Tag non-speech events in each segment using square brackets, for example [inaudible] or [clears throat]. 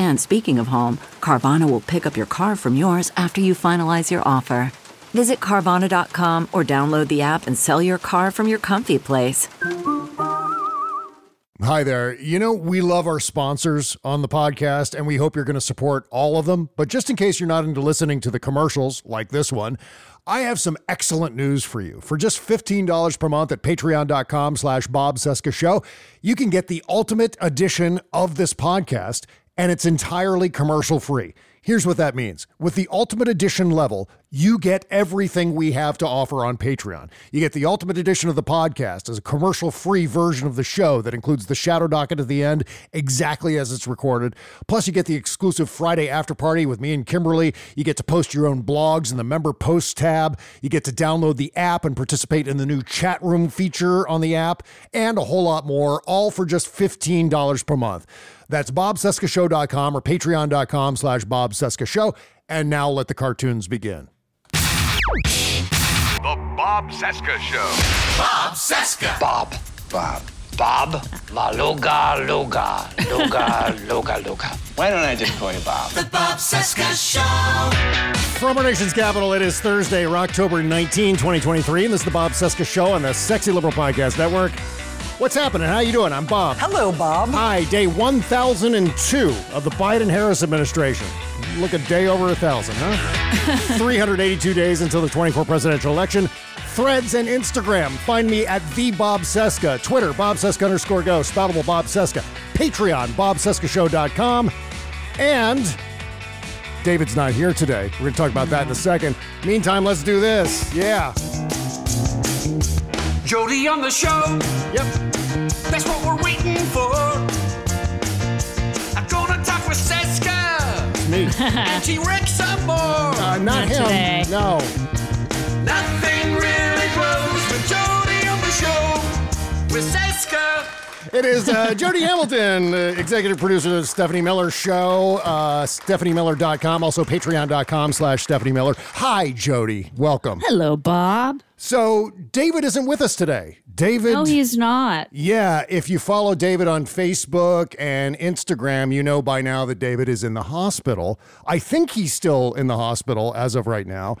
And speaking of home, Carvana will pick up your car from yours after you finalize your offer. Visit Carvana.com or download the app and sell your car from your comfy place. Hi there. You know, we love our sponsors on the podcast and we hope you're going to support all of them. But just in case you're not into listening to the commercials like this one, I have some excellent news for you. For just $15 per month at patreon.com slash Bob Cesca Show, you can get the ultimate edition of this podcast and it's entirely commercial free. Here's what that means. With the Ultimate Edition level, you get everything we have to offer on Patreon. You get the Ultimate Edition of the podcast as a commercial free version of the show that includes the shadow docket at the end, exactly as it's recorded. Plus, you get the exclusive Friday after party with me and Kimberly. You get to post your own blogs in the member posts tab. You get to download the app and participate in the new chat room feature on the app, and a whole lot more, all for just $15 per month. That's bobcescashow.com or patreon.com slash bobcescashow. And now let the cartoons begin. The Bob Cesca Show. Bob Cesca. Bob. Bob. Bob. Maluga, luga, luga, [laughs] luga, luga. Why don't I just call you Bob? The Bob Cesca Show. From our nation's capital, it is Thursday, October 19, 2023, and this is the Bob Cesca Show on the Sexy Liberal Podcast Network. What's happening? How you doing? I'm Bob. Hello, Bob. Hi, day 1002 of the Biden-Harris administration. Look a day over a thousand, huh? [laughs] 382 days until the 24 presidential election. Threads and Instagram. Find me at the Bob Cesca. Twitter, Bob Cesca underscore go. Spoutable Bob Cesca. Patreon, BobCescaShow.com. And David's not here today. We're going to talk about that in a second. Meantime, let's do this. Yeah. Jody on the show. Yep. That's what we're waiting for. I'm gonna talk with Cesca Me. [laughs] and T-Rex some more. Uh, not, him. today. No. Nothing really grows with Jody on the show. With Cesca. It is uh, Jody Hamilton, uh, executive producer of Stephanie Miller Show, uh, stephaniemiller.com, also patreon.com slash Stephanie Miller. Hi, Jody. Welcome. Hello, Bob. So, David isn't with us today. David. No, he's not. Yeah, if you follow David on Facebook and Instagram, you know by now that David is in the hospital. I think he's still in the hospital as of right now.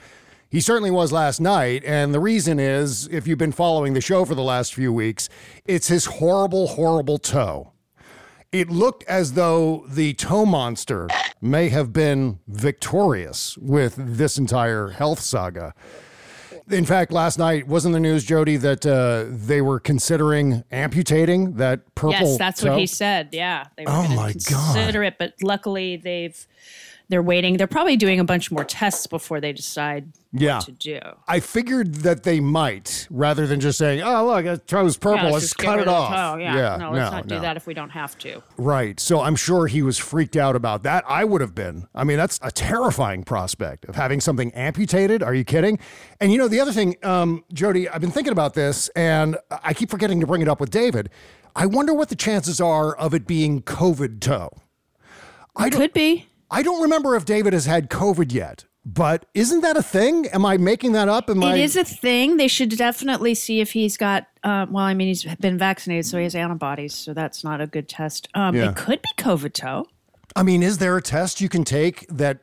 He certainly was last night. And the reason is if you've been following the show for the last few weeks, it's his horrible, horrible toe. It looked as though the toe monster may have been victorious with this entire health saga. In fact, last night wasn't the news, Jody, that uh, they were considering amputating that purple. yes, that's toe? what he said. Yeah. They were Oh my God. consider it, but luckily they've they're waiting. They're probably doing a bunch more tests before they decide Yeah. what to do. I figured that they might, rather than just saying, "Oh, look, that toe's purple. Yeah, let's get cut it off." toe. Yeah. no, let's not do no. that if we don't have to. Right. So I'm sure he was freaked out about that. I would have been. I mean, that's a terrifying prospect of having something amputated. Are you kidding? And you know, the other thing, um, Jody, I've been thinking about this and I keep forgetting to bring it up with David. I wonder what the chances are of it being COVID toe. I Could be. I don't remember if David has had COVID yet, but isn't that a thing? Am I making that up? Am I? It is a thing. They should definitely see if he's got. Uh, well, I mean, he's been vaccinated, so he has antibodies. So that's not a good test. Um, Yeah. It could be COVID toe. I mean, is there a test you can take that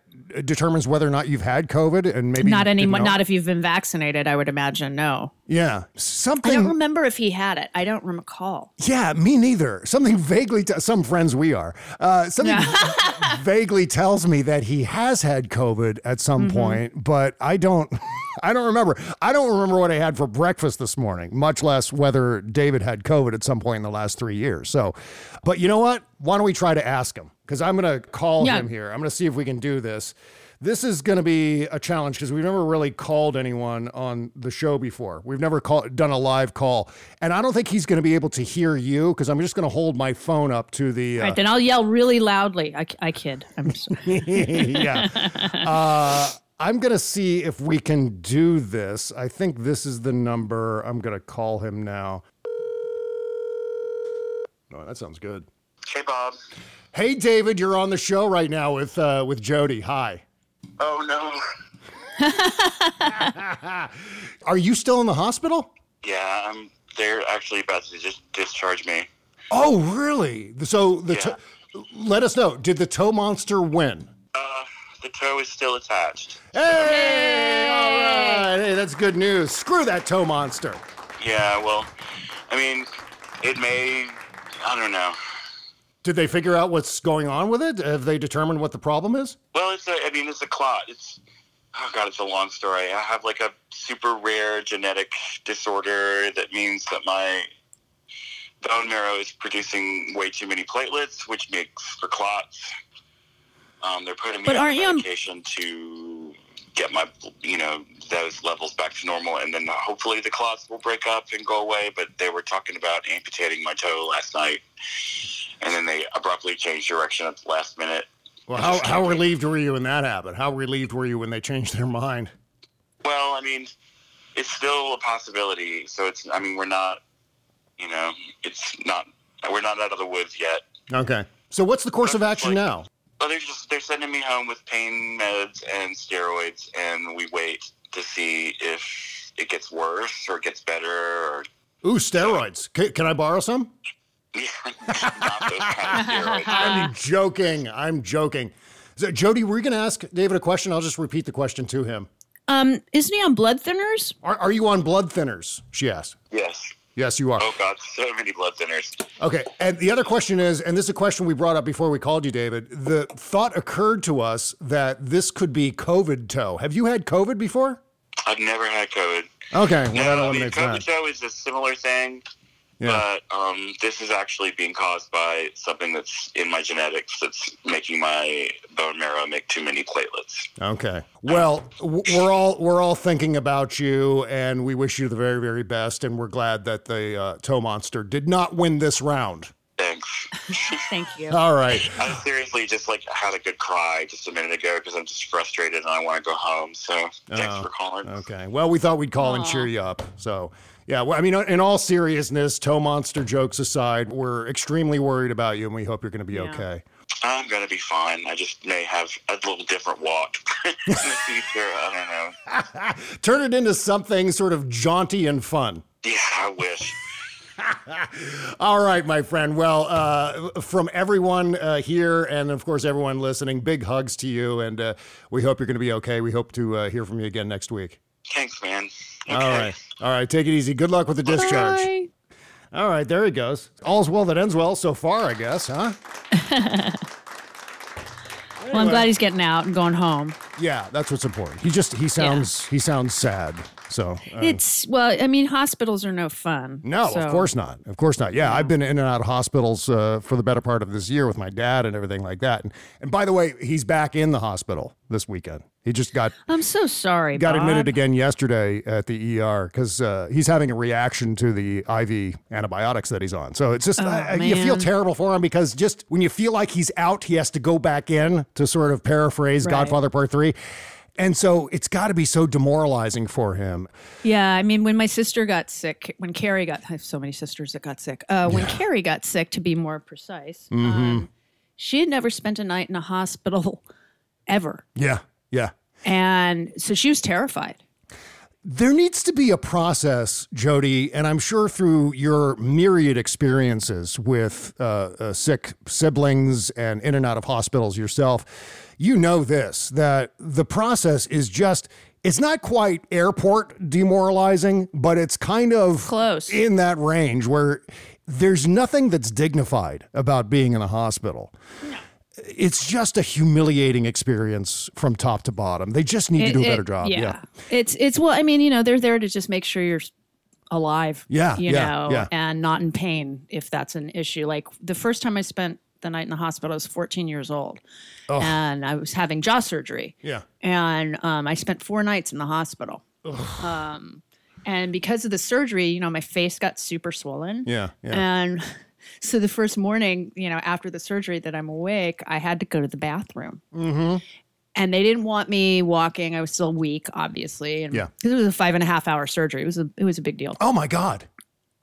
determines whether or not you've had COVID and maybe Not anymore. Not if you've been vaccinated. I would imagine. No. Yeah, something. I don't remember if he had it. I don't recall. Yeah, me neither. Something vaguely, t- some friends we are, uh, something [laughs] vaguely tells me that he has had COVID at some Mm-hmm. point, but I don't, [laughs] I don't remember. I don't remember what I had for breakfast this morning, much less whether David had COVID at some point in the last three years. So, but you know what? Why don't we try to ask him? Because I'm going to call Yeah. him here. I'm going to see if we can do this. This is going to be a challenge because we've never really called anyone on the show before. We've never call, done a live call. And I don't think he's going to be able to hear you because I'm just going to hold my phone up to the. Uh, All right, then I'll yell really loudly. I, I kid. I'm sorry. [laughs] yeah. [laughs] Uh, I'm going to see if we can do this. I think this is the number. I'm going to call him now. Oh, that sounds good. Hey, Bob. Hey, David, you're on the show right now with uh, with Jody. Hi. Oh, no. [laughs] Are you still in the hospital? Yeah, I'm. They're actually about to just discharge me. Oh, really? So the to- let us know. Did the toe monster win? Uh, the toe is still attached. Hey, all right. Hey, that's good news. Screw that toe monster. Yeah, well, I mean, it may. I don't know. Did they figure out what's going on with it? Have they determined what the problem is? Well, it's a. I mean, it's a clot. It's. Oh God, it's a long story. I have like a super rare genetic disorder that means that my bone marrow is producing way too many platelets, which makes for clots. Um, they're putting me But on aren't you on- medication to get my, you know, those levels back to normal, and then hopefully the clots will break up and go away. But they were talking about amputating my toe last night, and then they abruptly changed direction at the last minute. Well, how, how relieved were you when that happened? How relieved were you when they changed their mind? Well, I mean, it's still a possibility. So it's, I mean, we're not, you know, it's not, we're not out of the woods yet. Okay. So what's the course of action now? Well, they're just, they're sending me home with pain meds and steroids, and we wait to see if it gets worse or gets better or Ooh, steroids. Can, can I borrow some? Not those kind of steroids. [laughs] I'm joking. I'm joking. So, Jody, were you going to ask David a question? I'll just repeat the question to him. Um, isn't he on blood thinners? Are, are you on blood thinners? She asked. Yes. Yes, you are. Oh, God, so many blood thinners. Okay. And the other question is, and this is a question we brought up before we called you, David. The thought occurred to us that this could be COVID toe. Have you had COVID before? I've never had COVID. Okay. Well, that no, I mean, eliminates COVID that. show is a similar thing. Yeah. But um, this is actually being caused by something that's in my genetics that's making my bone marrow make too many platelets. Okay. Well, we're all we're all thinking about you, and we wish you the very very best. And we're glad that the uh, toe monster did not win this round. Thanks. [laughs] Thank you. All right. I seriously just like had a good cry just a minute ago because I'm just frustrated and I want to go home. So thanks Oh, for calling. Okay. Well, we thought we'd call and cheer you up. So, yeah. Well, I mean, in all seriousness, toe monster jokes aside, we're extremely worried about you, and we hope you're going to be okay. I'm gonna be fine. I just may have a little different walk [laughs] in the future. I don't know. [laughs] Turn it into something sort of jaunty and fun. Yeah, I wish. [laughs] All right, my friend. Well, uh, from everyone uh, here, and of course everyone listening, big hugs to you, and uh, we hope you're going to be okay. We hope to uh, hear from you again next week. Thanks, man. All right, all right. Take it easy. Good luck with the discharge. Bye. All right, there he goes. All's well that ends well so far, I guess, huh? [laughs] Well, I'm glad he's getting out and going home. Yeah, that's what's important. He just he sounds he sounds sad. So uh, It's well, I mean, hospitals are no fun. No, so- of course not. Of course not. Yeah, I've been in and out of hospitals uh, for the better part of this year with my dad and everything like that. And, and by the way, he's back in the hospital this weekend. He just got I'm so sorry. got Bob. admitted again yesterday at the ER because uh, he's having a reaction to the IV antibiotics that he's on. So it's just Oh, I- you feel terrible for him because just when you feel like he's out, he has to go back in to sort of paraphrase Right. Godfather Part Three. And so it's got to be so demoralizing for him. Yeah, I mean, when my sister got sick, when Carrie got, I have so many sisters that got sick. Uh, when Carrie got sick, to be more precise, Mm-hmm. um, she had never spent a night in a hospital [laughs] ever, Yeah, yeah. And so she was terrified. There needs to be a process, Jody, and I'm sure through your myriad experiences with uh, uh, sick siblings and in and out of hospitals yourself, you know this that the process is just. It's not quite airport demoralizing, but it's kind of Close. in that range where there's nothing that's dignified about being in a hospital. It's just a humiliating experience from top to bottom. They just need to do a it- better job. Yeah. Yeah. It's it's well, I mean, you know, they're there to just make sure you're alive. Yeah, You yeah, know, yeah. and not in pain if that's an issue. Like the first time I spent the night in the hospital, I was 14 years old. And I was having jaw surgery. Yeah. And um, I spent four nights in the hospital. Um, and because of the surgery, you know, my face got super swollen. Yeah. Yeah. And so the first morning, you know, after the surgery that I'm awake, I had to go to the bathroom. Mm-hmm. And they didn't want me walking. I was still weak, obviously. And Yeah. Because it was a five and a half hour surgery. It was a it was a big deal. oh my God.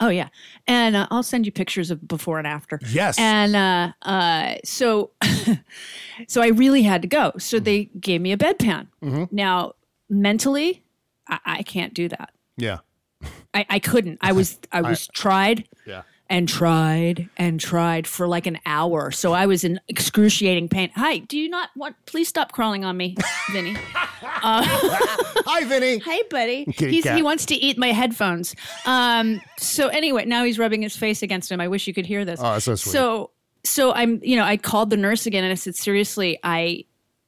Oh yeah. And uh, I'll send you pictures of before and after. Yes. And uh, uh, so, [laughs] so I really had to go. So Mm-hmm. they gave me a bedpan. Now, mentally, I, I can't do that. Yeah. I, I couldn't. I [laughs] was I was tried Yeah. And tried and tried for like an hour. So I was in excruciating pain. Hi, do you not want? Please stop crawling on me, Vinny. [laughs] Hi, Vinny. Hey, buddy. He's, he wants to eat my headphones. Um, so anyway, now he's rubbing his face against him. I wish you could hear this. Oh, that's so sweet. So, so I'm, you know, I called the nurse again and I said, seriously, I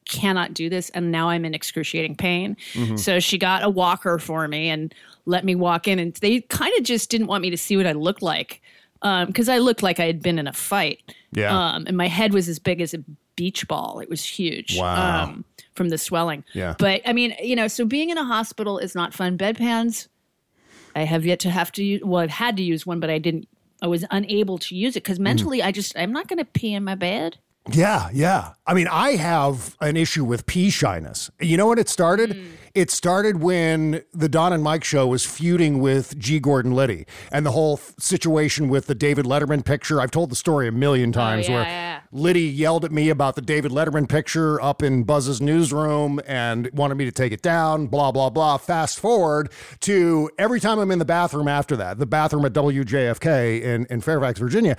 cannot do this, and now I'm in excruciating pain. Mm-hmm. So she got a walker for me and let me walk in, and they kind of just didn't want me to see what I looked like because I looked like I had been in a fight. Yeah. Um, and my head was as big as a beach ball. It was huge. Wow. Um, from the swelling. Yeah. But I mean, you know, so being in a hospital is not fun. Bedpans, I have yet to have to use. Well, I've had to use one, but I didn't. I was unable to use it because mentally, I just I'm not going to pee in my bed. Yeah, yeah. I mean, I have an issue with pee shyness. You know when it started? Hmm. It started when the Don and Mike show was feuding with G. Gordon Liddy and the whole situation with the David Letterman picture. I've told the story a million oh, times Oh, yeah, where yeah. Liddy yelled at me about the David Letterman picture up in Buzz's newsroom and wanted me to take it down, blah, blah, blah. Fast forward to every time I'm in the bathroom after that, the bathroom at WJFK in, in Fairfax, Virginia,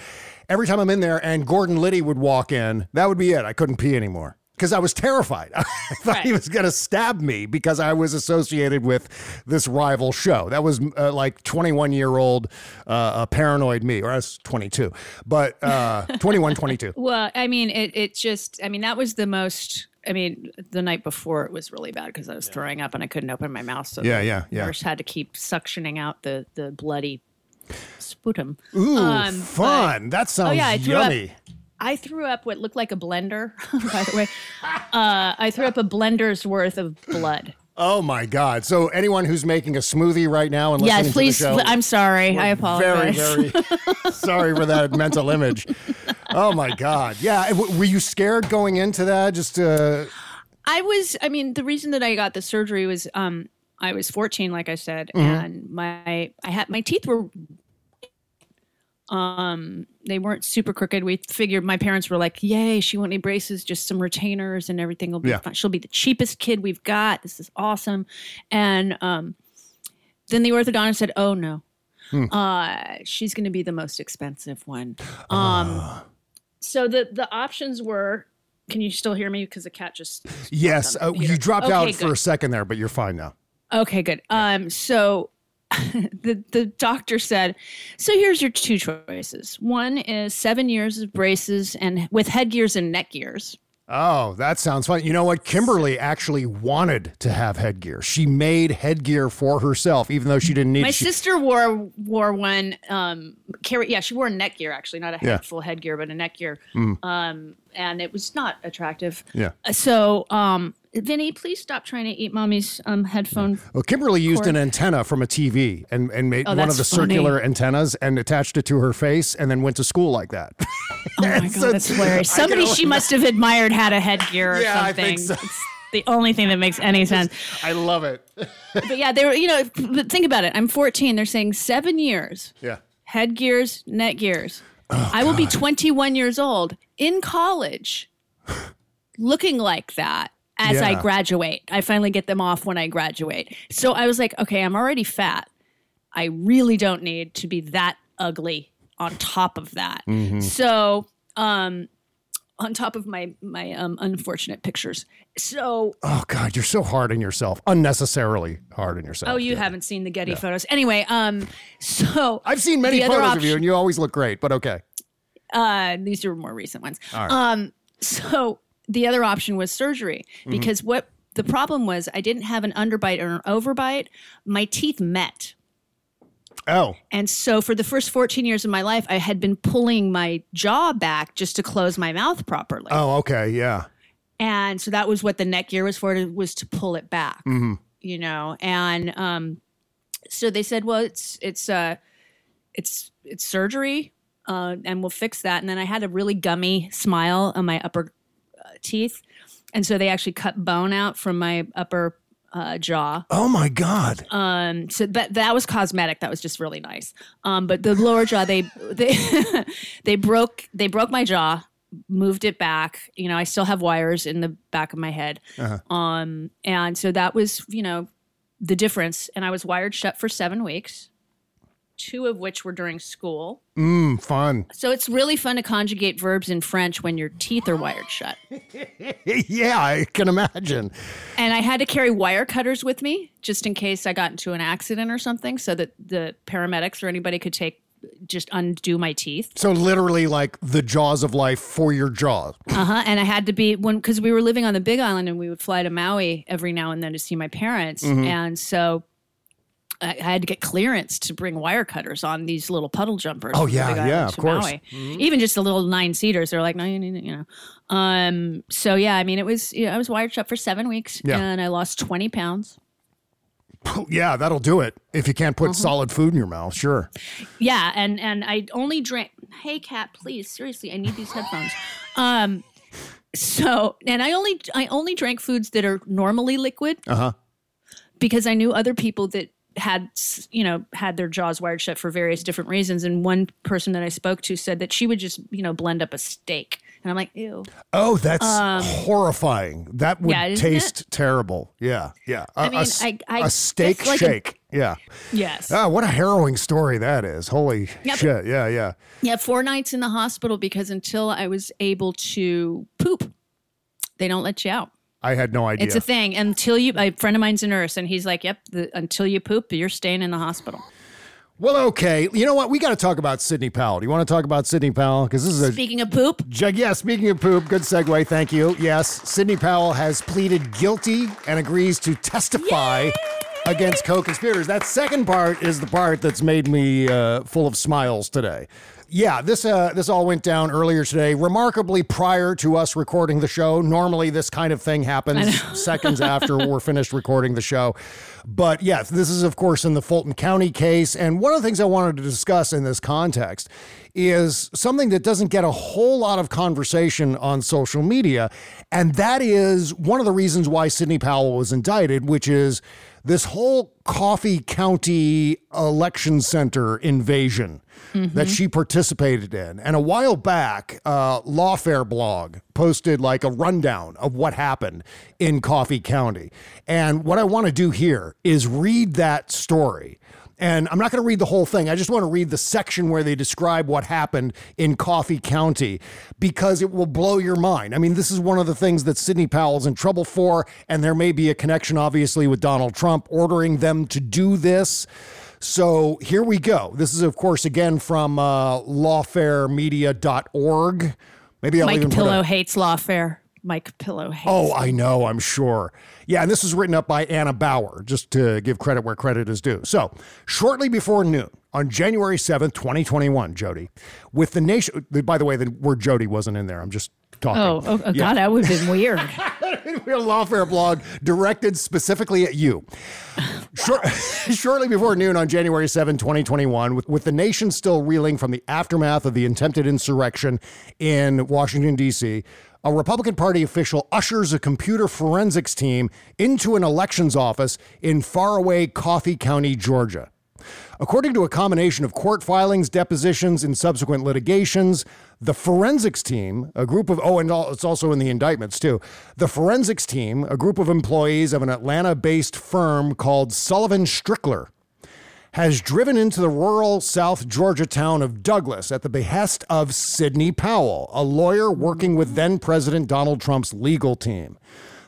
every time I'm in there and Gordon Liddy would walk in, that would be it. I couldn't pee anymore. Because I was terrified. [laughs] I thought he was going to stab me because I was associated with this rival show. That was uh, like 21 year old uh, uh, paranoid me, or I was 22, but uh, [laughs] 21, 22. Well, I mean, it it just I mean that was the most. I mean, the night before it was really bad because I was throwing up and I couldn't open my mouth. So Yeah, the yeah, yeah. Nurse had to keep suctioning out the the bloody sputum. Ooh, Um, fun. that sounds Oh yeah, I threw up. I threw up what looked like a blender. [laughs] By the way, uh, I threw up a blender's worth of blood. Oh my God. So, anyone who's making a smoothie right now and listening Yes, please. to the show, Yes, please. I'm sorry. I apologize. very very [laughs] sorry for that mental image. Oh my God. Yeah. Were you scared going into that? Just uh, I was. I mean, the reason that I got the surgery was um, I was 14, like I said, Mm-hmm. and my I had my teeth were um they weren't super crooked. We figured my parents were like, "Yay, she won't need braces, just some retainers, and everything will be Yeah. fine. She'll be the cheapest kid we've got. This is awesome." And um, then the orthodontist said, "Oh no." Hmm. Uh, she's going to be the most expensive one. Ah. Um, so the the options were. Can you still hear me? Because the cat just yes, uh, you dropped Okay, out for a second there, but you're fine now. Okay, good. Um, so [laughs] the the doctor said, so here's your two choices. One is seven years of braces and with headgears and neck gears. Oh, that sounds fun. You know what? Kimberly actually wanted to have headgear. She made headgear for herself, even though she didn't need My it. She- sister wore wore one. Um, carry yeah, she wore a neck gear actually, not a head, Yeah. Mm. full headgear, but a neck gear. Um, and it was not attractive. Yeah. Uh, So, um, Vinny, please stop trying to eat mommy's um headphone. Well, Kimberly used an antenna from a TV and, and made Oh, one of the funny. circular antennas and attached it to her face and then went to school like that. [laughs] Oh my god, So that's hilarious. [laughs] Somebody she must have admired had a headgear or Yeah, I something. think so. It's the only thing that makes any [laughs] sense. I love it. But yeah, they were, you know, think about it. I'm 14. They're saying seven years, Yeah. headgears, net gears. Oh, I will be 21 years old in college, looking like that as I graduate. I finally get them off when I graduate. So I was like, okay, I'm already fat. I really don't need to be that ugly on top of that. Mm-hmm. So, um, on top of my my um, unfortunate pictures. So, Oh God, you're so hard on yourself. Unnecessarily hard on yourself. oh, you Yeah. haven't seen the Getty photos. Anyway, um, so I've seen many photos of you and you always look great, but okay. Uh, these are more recent ones. All right. Um, So the other option was surgery because what the problem was, I didn't have an underbite or an overbite. My teeth met. Oh, And so for the first 14 years of my life, I had been pulling my jaw back just to close my mouth properly. oh, okay, yeah. And so that was what the neck gear was for, was to pull it back, Mm-hmm. you know? And um, so they said, well, it's, it's, uh, it's, it's surgery uh, and we'll fix that. And then I had a really gummy smile on my upper uh, teeth. And so they actually cut bone out from my upper uh, jaw. Oh my God. Um, so that that was cosmetic. That was just really nice. Um, but the lower jaw, they they [laughs] they broke they broke my jaw, moved it back. You know, I still have wires in the back of my head. Um, and so that was you know the difference. And I was wired shut for seven weeks, two of which were during school. Mm, fun. So it's really fun to conjugate verbs in French when your teeth are wired shut. [laughs] yeah, I can imagine. And I had to carry wire cutters with me just in case I got into an accident or something so that the paramedics or anybody could take just undo my teeth. So literally like the jaws of life for your jaw. Uh-huh. And I had to be when cuz we were living on the Big Island and we would fly to Maui every now and then to see my parents. Mm-hmm. And so I had to get clearance to bring wire cutters on these little puddle jumpers. Oh, yeah, yeah, of course. Maui. Even just the little nine seaters, they're like, no, you need, it," you know. Um. So yeah, I mean, it was. You know, I was wired shut for seven weeks, Yeah. and I lost twenty pounds. yeah, that'll do it. If you can't Uh-huh. put solid food in your mouth, sure. Yeah, and and I only drank. Hey, cat, please, seriously, I need these headphones. [laughs] Um, so and I only I only drank foods that are normally liquid. Uh huh. because I knew other people that had you know had their jaws wired shut for various different reasons and one person that I spoke to said that she would just you know blend up a steak and I'm like ew Oh, that's horrifying. That would Um, yeah, isn't it? taste terrible. Yeah, yeah. A- I a mean, s- I- I- a steak like a- shake. yeah. yes Ah, what a harrowing story that is. Holy Yeah, but- shit. Yeah, yeah. yeah four nights in the hospital because until I was able to poop they don't let you out I had no idea. it's a thing until you a friend of mine's a nurse and he's like yep the, until you poop you're staying in the hospital well, okay. You know what? We got to talk about Sidney Powell. Do you want to talk about Sidney Powell? Because this is a speaking of poop yeah, speaking of poop, good segue. Thank you. Yes, Sidney Powell has pleaded guilty and agrees to testify against co conspirators. That second part is the part that's made me uh, full of smiles today. Yeah, this uh, this all went down earlier today, remarkably prior to us recording the show. Normally, this kind of thing happens [laughs] seconds after we're finished recording the show. But yes, this is, of course, in the Fulton County case. And one of the things I wanted to discuss in this context is something that doesn't get a whole lot of conversation on social media. And that is one of the reasons why Sidney Powell was indicted, which is this whole Coffey County election center invasion that she participated in. And a while back, uh, Lawfare blog posted like a rundown of what happened in Coffey County. And what I want to do here is read that story. And I'm not going to read the whole thing. I just want to read the section where they describe what happened in Coffey County because it will blow your mind. I mean, this is one of the things that Sidney Powell's in trouble for, and there may be a connection, obviously, with Donald Trump ordering them to do this. So here we go. This is, of course, again from uh, lawfaremedia.org. Maybe I'll Mike even Pillow a- hates lawfare Mike Pillow hates Oh, I know, I'm sure. Yeah, and this was written up by Anna Bower, just to give credit where credit is due. So, shortly before noon on January 7th, 2021, Jody, with the nation, by the way, the word Jody wasn't in there. I'm just talking. Oh, oh, oh, Yeah. God, that would have been weird. [laughs] A lawfare blog directed specifically at you. Short, [laughs] shortly before noon on January 7, 2021, with, with the nation still reeling from the aftermath of the attempted insurrection in Washington, D.C., a Republican Party official ushers a computer forensics team into an elections office in faraway Coffey County, Georgia. According to a combination of court filings, depositions, and subsequent litigations, the forensics team, a group of, oh, and it's also in the indictments too, the forensics team, a group of employees of an Atlanta based firm called Sullivan Strickler, has driven into the rural South Georgia town of Douglas at the behest of Sidney Powell, a lawyer working with then President Donald Trump's legal team.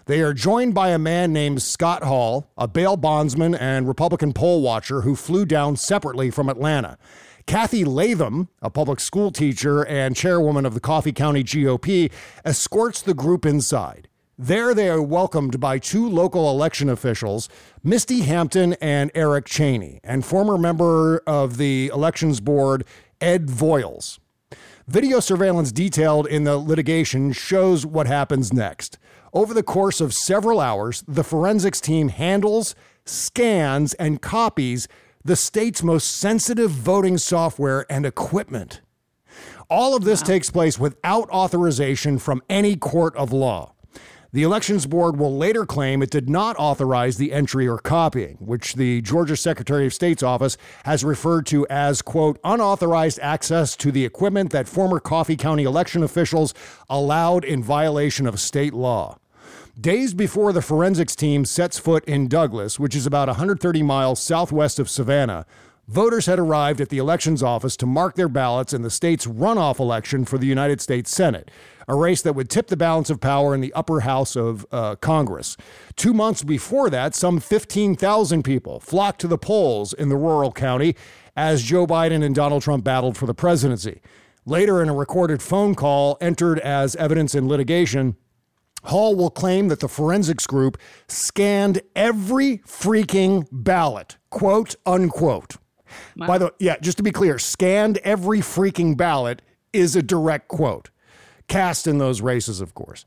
They are joined by a man named Scott Hall, a bail bondsman and Republican poll watcher who flew down separately from Atlanta. Kathy Latham, a public school teacher and chairwoman of the Coffey County GOP, escorts the group inside. There, they are welcomed by two local election officials, Misty Hampton and Eric Chaney, and former member of the elections board, Ed Voyles. Video surveillance detailed in the litigation shows what happens next. Over the course of several hours, the forensics team handles, scans, and copies the state's most sensitive voting software and equipment. All of this takes place without authorization from any court of law. The Elections Board will later claim it did not authorize the entry or copying, which the Georgia Secretary of State's office has referred to as, quote, unauthorized access to the equipment that former Coffey County election officials allowed in violation of state law. Days before the forensics team sets foot in Douglas, which is about 130 miles southwest of Savannah, voters had arrived at the elections office to mark their ballots in the state's runoff election for the United States Senate, a race that would tip the balance of power in the upper house of uh, Congress. Two months before that, some 15,000 people flocked to the polls in the rural county as Joe Biden and Donald Trump battled for the presidency. Later, in a recorded phone call entered as evidence in litigation, Hall will claim that the forensics group scanned every freaking ballot, quote unquote. By the way, yeah, just to be clear, scanned every freaking ballot is a direct quote. Cast in those races, of course.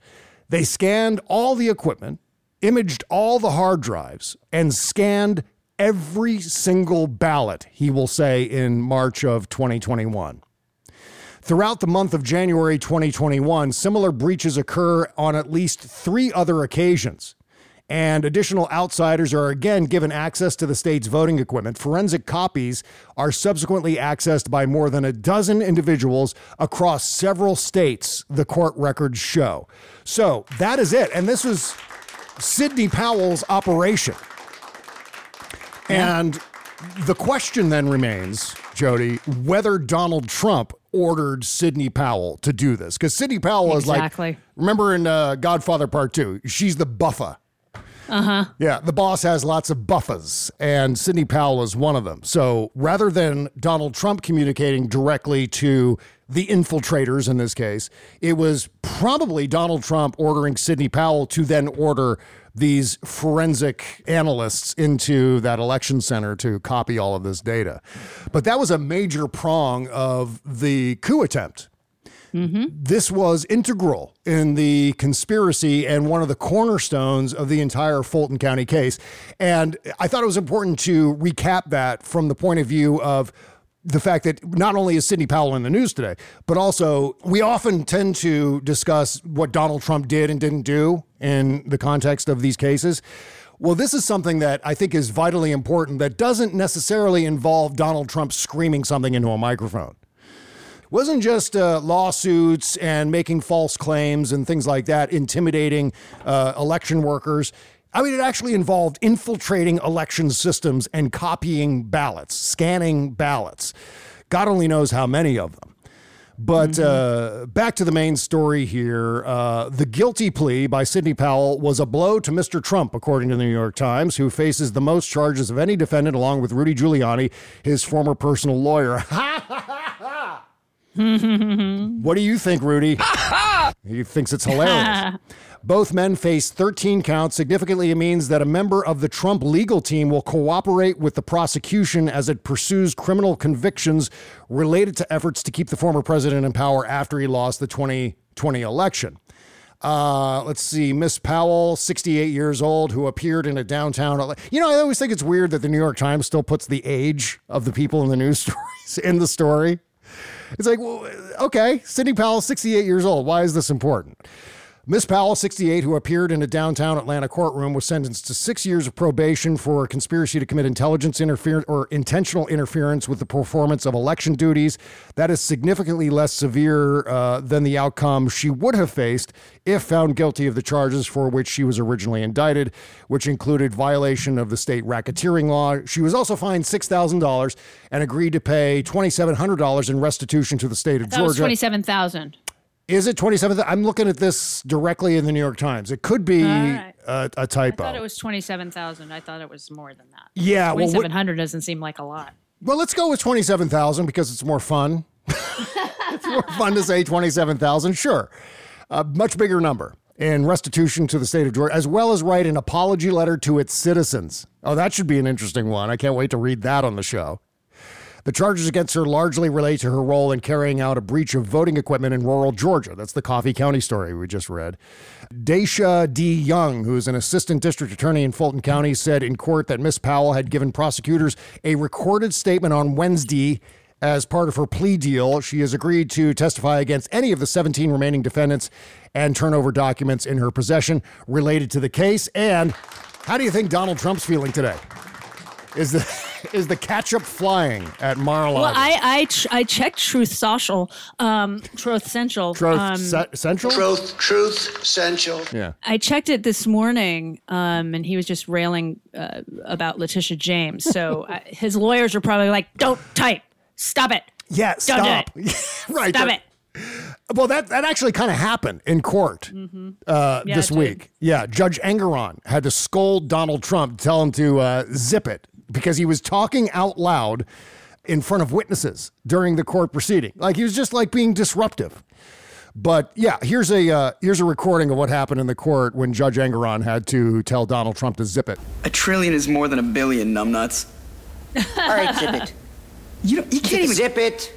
They scanned all the equipment, imaged all the hard drives, and scanned every single ballot, he will say in March of 2021. Throughout the month of January 2021, similar breaches occur on at least three other occasions. And additional outsiders are again given access to the state's voting equipment. Forensic copies are subsequently accessed by more than a dozen individuals across several states, the court records show. So that is it. And this was Sidney Powell's operation. And the question then remains, Jody, whether Donald Trump ordered Sidney Powell to do this. Because Sidney Powell is Exactly. like, remember in uh, Godfather Part 2, she's the buffa. Uh huh. Yeah, the boss has lots of buffas, and Sidney Powell is one of them. So rather than Donald Trump communicating directly to the infiltrators in this case, it was probably Donald Trump ordering Sidney Powell to then order these forensic analysts into that election center to copy all of this data. But that was a major prong of the coup attempt Mm-hmm. this was integral in the conspiracy and one of the cornerstones of the entire Fulton County case. And I thought it was important to recap that from the point of view of the fact that not only is Sidney Powell in the news today, but also we often tend to discuss what Donald Trump did and didn't do in the context of these cases. Well, this is something that I think is vitally important that doesn't necessarily involve Donald Trump screaming something into a microphone wasn't just uh, lawsuits and making false claims and things like that, intimidating uh, election workers. I mean, it actually involved infiltrating election systems and copying ballots, scanning ballots. God only knows how many of them. But uh, back to the main story here. Uh, the guilty plea by Sidney Powell was a blow to Mr. Trump, according to the New York Times, who faces the most charges of any defendant, along with Rudy Giuliani, his former personal lawyer. [laughs] What do you think, Rudy? [laughs] he thinks it's hilarious. [laughs] Both men face 13 counts. Significantly, it means that a member of the Trump legal team will cooperate with the prosecution as it pursues criminal convictions related to efforts to keep the former president in power after he lost the 2020 election. Uh, let's see, Miss Powell, 68 years old, who appeared in a downtown. You know, I always think it's weird that the New York Times still puts the age of the people in the news [laughs] stories in the story. It's like, well, okay, Sidney Powell, 68 years old. Why is this important? Miss Powell, 68, who appeared in a downtown Atlanta courtroom, was sentenced to six years of probation for conspiracy to commit intelligence interference or intentional interference with the performance of election duties. That is significantly less severe uh, than the outcome she would have faced if found guilty of the charges for which she was originally indicted, which included violation of the state racketeering law. She was also fined $6,000 and agreed to pay $2,700 in restitution to the state of Georgia. twenty-seven thousand. Is it 27th? I'm looking at this directly in the New York Times. It could be right. a, a typo. I thought it was twenty-seven thousand. I thought it was more than that. Yeah, well, what- twenty-seven hundred doesn't seem like a lot. Well, let's go with 27,000 because it's more fun. [laughs] it's more fun to say 27,000. Sure. A much bigger number in restitution to the state of Georgia, as well as write an apology letter to its citizens. Oh, that should be an interesting one. I can't wait to read that on the show. The charges against her largely relate to her role in carrying out a breach of voting equipment in rural Georgia. That's the Coffey County story we just read. Daysha D. Young, who is an assistant district attorney in Fulton County, said in court that Miss Powell had given prosecutors a recorded statement on Wednesday as part of her plea deal. She has agreed to testify against any of the 17 remaining defendants and turn over documents in her possession related to the case. And how do you think Donald Trump's feeling today? Is the [laughs] is the ketchup flying at Mar-a-Lago? Well, I I, ch- I checked Truth Social, um, Truth Central. Truth um, Ce- Central? Truth, truth, central. Yeah. I checked it this morning, um, and he was just railing uh, about Letitia James. So [laughs] uh, his lawyers are probably like, "Don't type, stop it, Yeah, don't stop. do it, [laughs] right. stop it." Well, that, that actually kind of happened in court uh, Mm-hmm. Yeah, this it did. week. Yeah, Judge Engoron had to scold Donald Trump, tell him to uh, zip it because he was talking out loud in front of witnesses during the court proceeding. Like he was just like being disruptive. But yeah, here's a uh, here's a recording of what happened in the court when Judge Engoron had to tell Donald Trump to zip it. A trillion is more than a billion, numbnuts. [laughs] All right, zip it. You don't, you can't even. Zip it.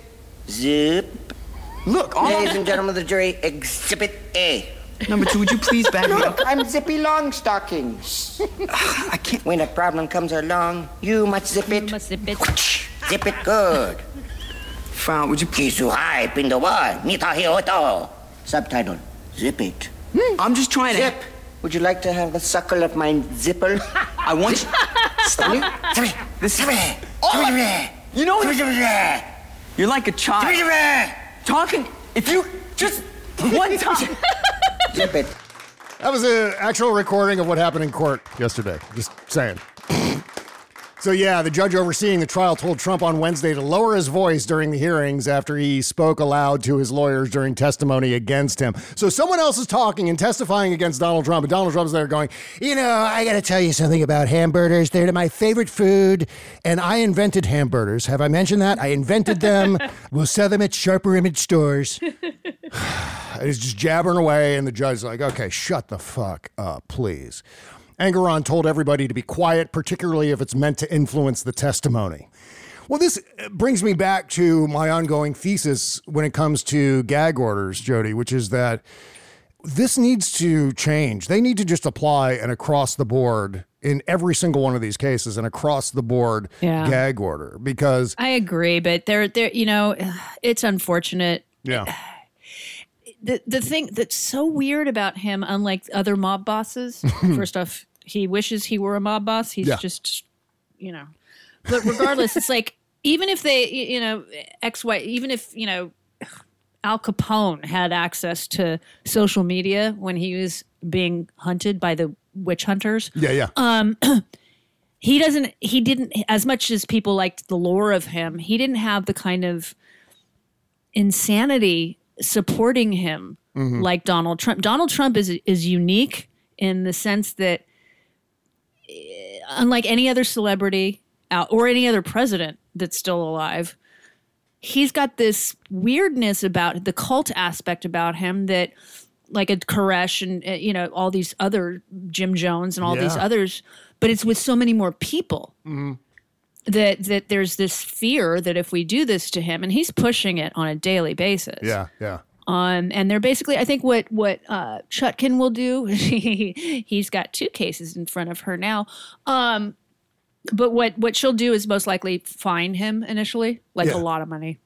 Zip. Look, all Ladies and gentlemen of the jury, exhibit A. Number two, would you please back me up? I'm Zippy Longstockings. [sighs] I can't. When a problem comes along, you must zip it. Must zip it. Zip it good. Frown, would you please? Kisuhai pindawa, nitahioto. Subtitle, zip it. Hmm, I'm just trying to. Zip. Would you like to have the suckle of my zipper? [laughs] I want you. Stop. it. This. Oh, you know what? You're like a child. Talking. If you just [laughs] one time. That was an actual recording of what happened in court yesterday. Just saying. So, yeah, the judge overseeing the trial told Trump on Wednesday to lower his voice during the hearings after he spoke aloud to his lawyers during testimony against him. So, someone else is talking and testifying against Donald Trump, and Donald Trump's there going, You know, I got to tell you something about hamburgers. They're my favorite food, and I invented hamburgers. Have I mentioned that? I invented them. [laughs] we'll sell them at Sharper Image stores. [laughs] And he's just jabbering away, and the judge's like, okay, shut the fuck up, please. Engoron told everybody to be quiet, particularly if it's meant to influence the testimony. Well, this brings me back to my ongoing thesis when it comes to gag orders, Jody, which is that this needs to change. They need to just apply an across the board in every single one of these cases, an across the board Yeah. gag order because, I agree, but they're they're you know, it's unfortunate. yeah. The the thing that's so weird about him, unlike other mob bosses, [laughs] first off, he wishes he were a mob boss. He's Yeah. just, you know. But regardless, it's like even if they, you know, X Y, even if you know, Al Capone had access to social media when he was being hunted by the witch hunters. Yeah, yeah. Um, [clears throat] he doesn't. He didn't. As much as people liked the lore of him, he didn't have the kind of insanity supporting him Mhm. like Donald Trump. Donald Trump is is unique in the sense that, eh, unlike any other celebrity out or any other president that's still alive, he's got this weirdness about the cult aspect about him that. Like a Koresh and uh, you know all these other Jim Jones and all these others, but it's with so many more people Mhm. That that there's this fear that if we do this to him, and he's pushing it on a daily basis. Yeah, yeah. Um, and they're basically, I think what what uh, Chutkan will do. [laughs] he, he's got two cases in front of her now. Um, but what what she'll do is most likely fine him initially, like Yeah. a lot of money.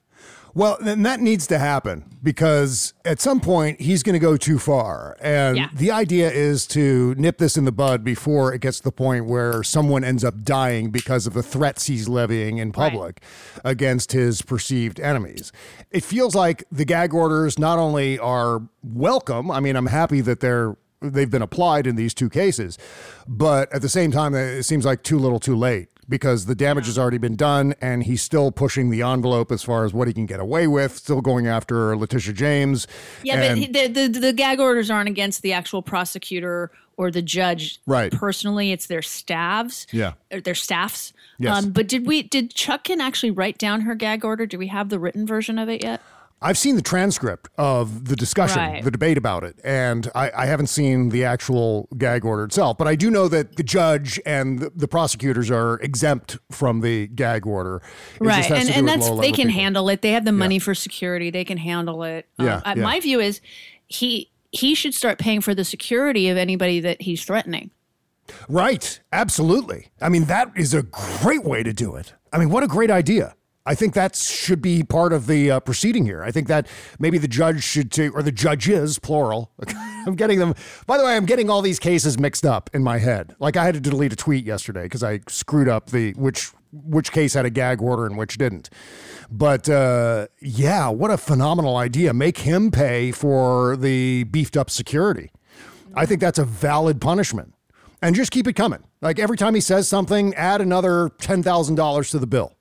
Well, then that needs to happen because at some point he's going to go too far. And Yeah. the idea is to nip this in the bud before it gets to the point where someone ends up dying because of the threats he's levying in public against his perceived enemies. It feels like the gag orders not only are welcome, I mean, I'm happy that they're they've been applied in these two cases, but at the same time it seems like too little too late because the damage has already been done and he's still pushing the envelope as far as what he can get away with, still going after Letitia James. Yeah, And- but the, the the gag orders aren't against the actual prosecutor or the judge. Right. Personally, it's their staffs. Yeah. Their staffs. Yes. Um, but did we did Chutkan actually write down her gag order? Do we have the written version of it yet? I've seen the transcript of the discussion, Right. the debate about it, and I, I haven't seen the actual gag order itself. But I do know that the judge and the, the prosecutors are exempt from the gag order. It right. And and that's they can people. handle it. They have the money for security. They can handle it. Um, Yeah, uh, yeah. My view is he he should start paying for the security of anybody that he's threatening. Right. Absolutely. I mean, that is a great way to do it. I mean, what a great idea. I think that should be part of the uh, proceeding here. I think that maybe the judge should or the judges, plural. [laughs] I'm getting them. By the way, I'm getting all these cases mixed up in my head. Like I had to delete a tweet yesterday because I screwed up the which which case had a gag order and which didn't. But uh, yeah, what a phenomenal idea! Make him pay for the beefed up security. I think that's a valid punishment. And just keep it coming. Like every time he says something, add another $10,000 to the bill.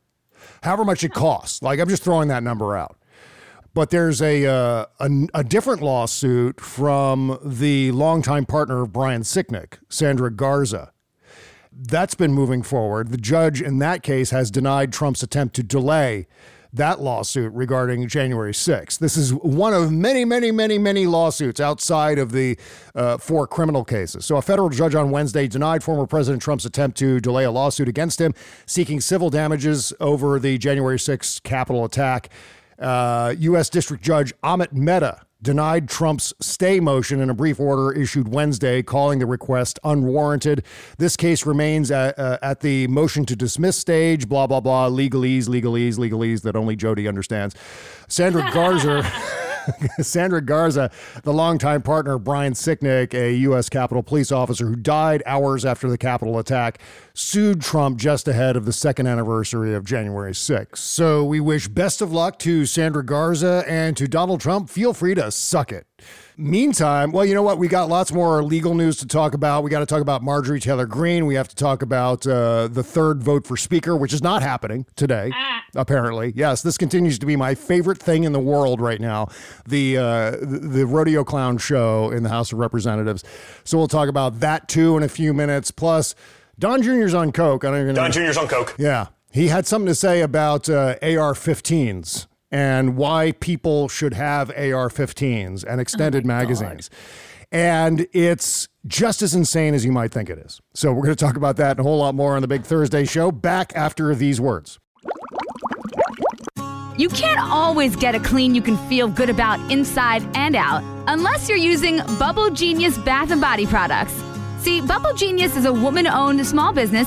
However much it costs. Like I'm just throwing that number out. But there's a, uh, a, a different lawsuit from the longtime partner of Brian Sicknick, Sandra Garza. That's been moving forward. The judge in that case has denied Trump's attempt to delay that lawsuit regarding January 6th. This is one of many, many, many, many lawsuits outside of the uh, four criminal cases. So, a federal judge on Wednesday denied former President Trump's attempt to delay a lawsuit against him, seeking civil damages over the January 6th Capitol attack. Uh, U.S. District Judge Amit Mehta denied Trump's stay motion in a brief order issued Wednesday, calling the request unwarranted. This case remains at, uh, at the motion to dismiss stage, blah, blah, blah, legalese, legalese, legalese that only Jody understands. Sandra Garza. [laughs] [laughs] Sandra Garza, the longtime partner of Brian Sicknick, a U.S. Capitol police officer who died hours after the Capitol attack, sued Trump just ahead of the second anniversary of January 6th. So we wish best of luck to Sandra Garza and to Donald Trump. Feel free to suck it. Meantime, well, you know what? We got lots more legal news to talk about. We got to talk about Marjorie Taylor Greene. We have to talk about uh, the third vote for Speaker, which is not happening today, apparently. Yes, this continues to be my favorite thing in the world right now the, uh, the, the rodeo clown show in the House of Representatives. So we'll talk about that too in a few minutes. Plus, Don Jr.'s on Coke. I don't even know. Don Jr.'s on Coke. Yeah. He had something to say about uh, AR 15s and why people should have AR 15s and oh extended magazines. And it's just as insane as you might think it is. So we're going to talk about that and a whole lot more on the Big Thursday show back after these words. You can't always get a clean you can feel good about inside and out unless you're using Bubble Genius Bath and Body products. See, Bubble Genius is a woman owned small business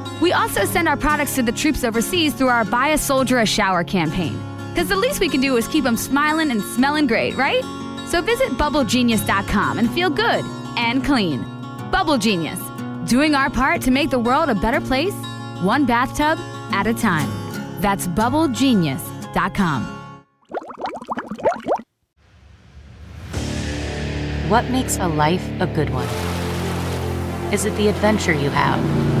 We also send our products to the troops overseas through our Buy a Soldier a Shower campaign. Because the least we can do is keep them smiling and smelling great, right? So visit bubblegenius.com and feel good and clean. Bubble Genius, doing our part to make the world a better place, one bathtub at a time. That's bubblegenius.com. What makes a life a good one? Is it the adventure you have?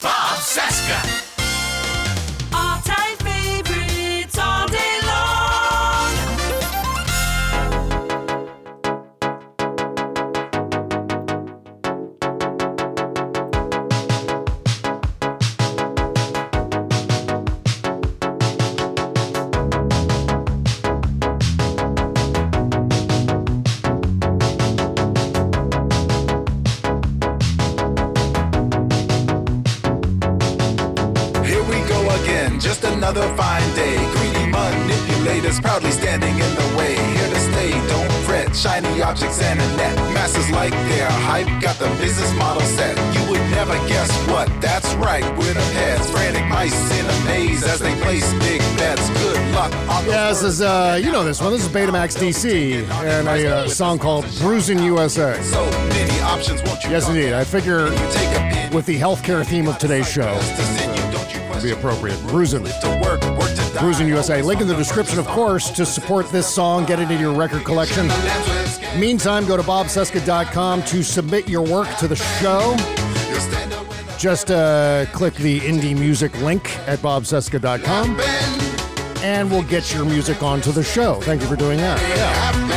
Bob Cesca. Another fine day. Greedy manipulators proudly standing in the way. Here to stay, don't fret. Shiny objects and a net. Masses like their hype, got the business model set. You would never guess what, that's right, with them heads. Frantic mice in a maze as they place big bets. Good luck on the Yeah, this is, uh, you know this one. This is BetamaxDC and a uh, song called Bruising USA. So many options, won't you Yes, indeed. I figure with the healthcare theme of today's show, would be appropriate. Bruising. Bruising USA. Link in the description, of course, to support this song. Get it in your record collection. Meantime, go to bobcesca.com to submit your work to the show. Just uh, click the indie music link at bobcesca.com and we'll get your music onto the show. Thank you for doing that. Yeah.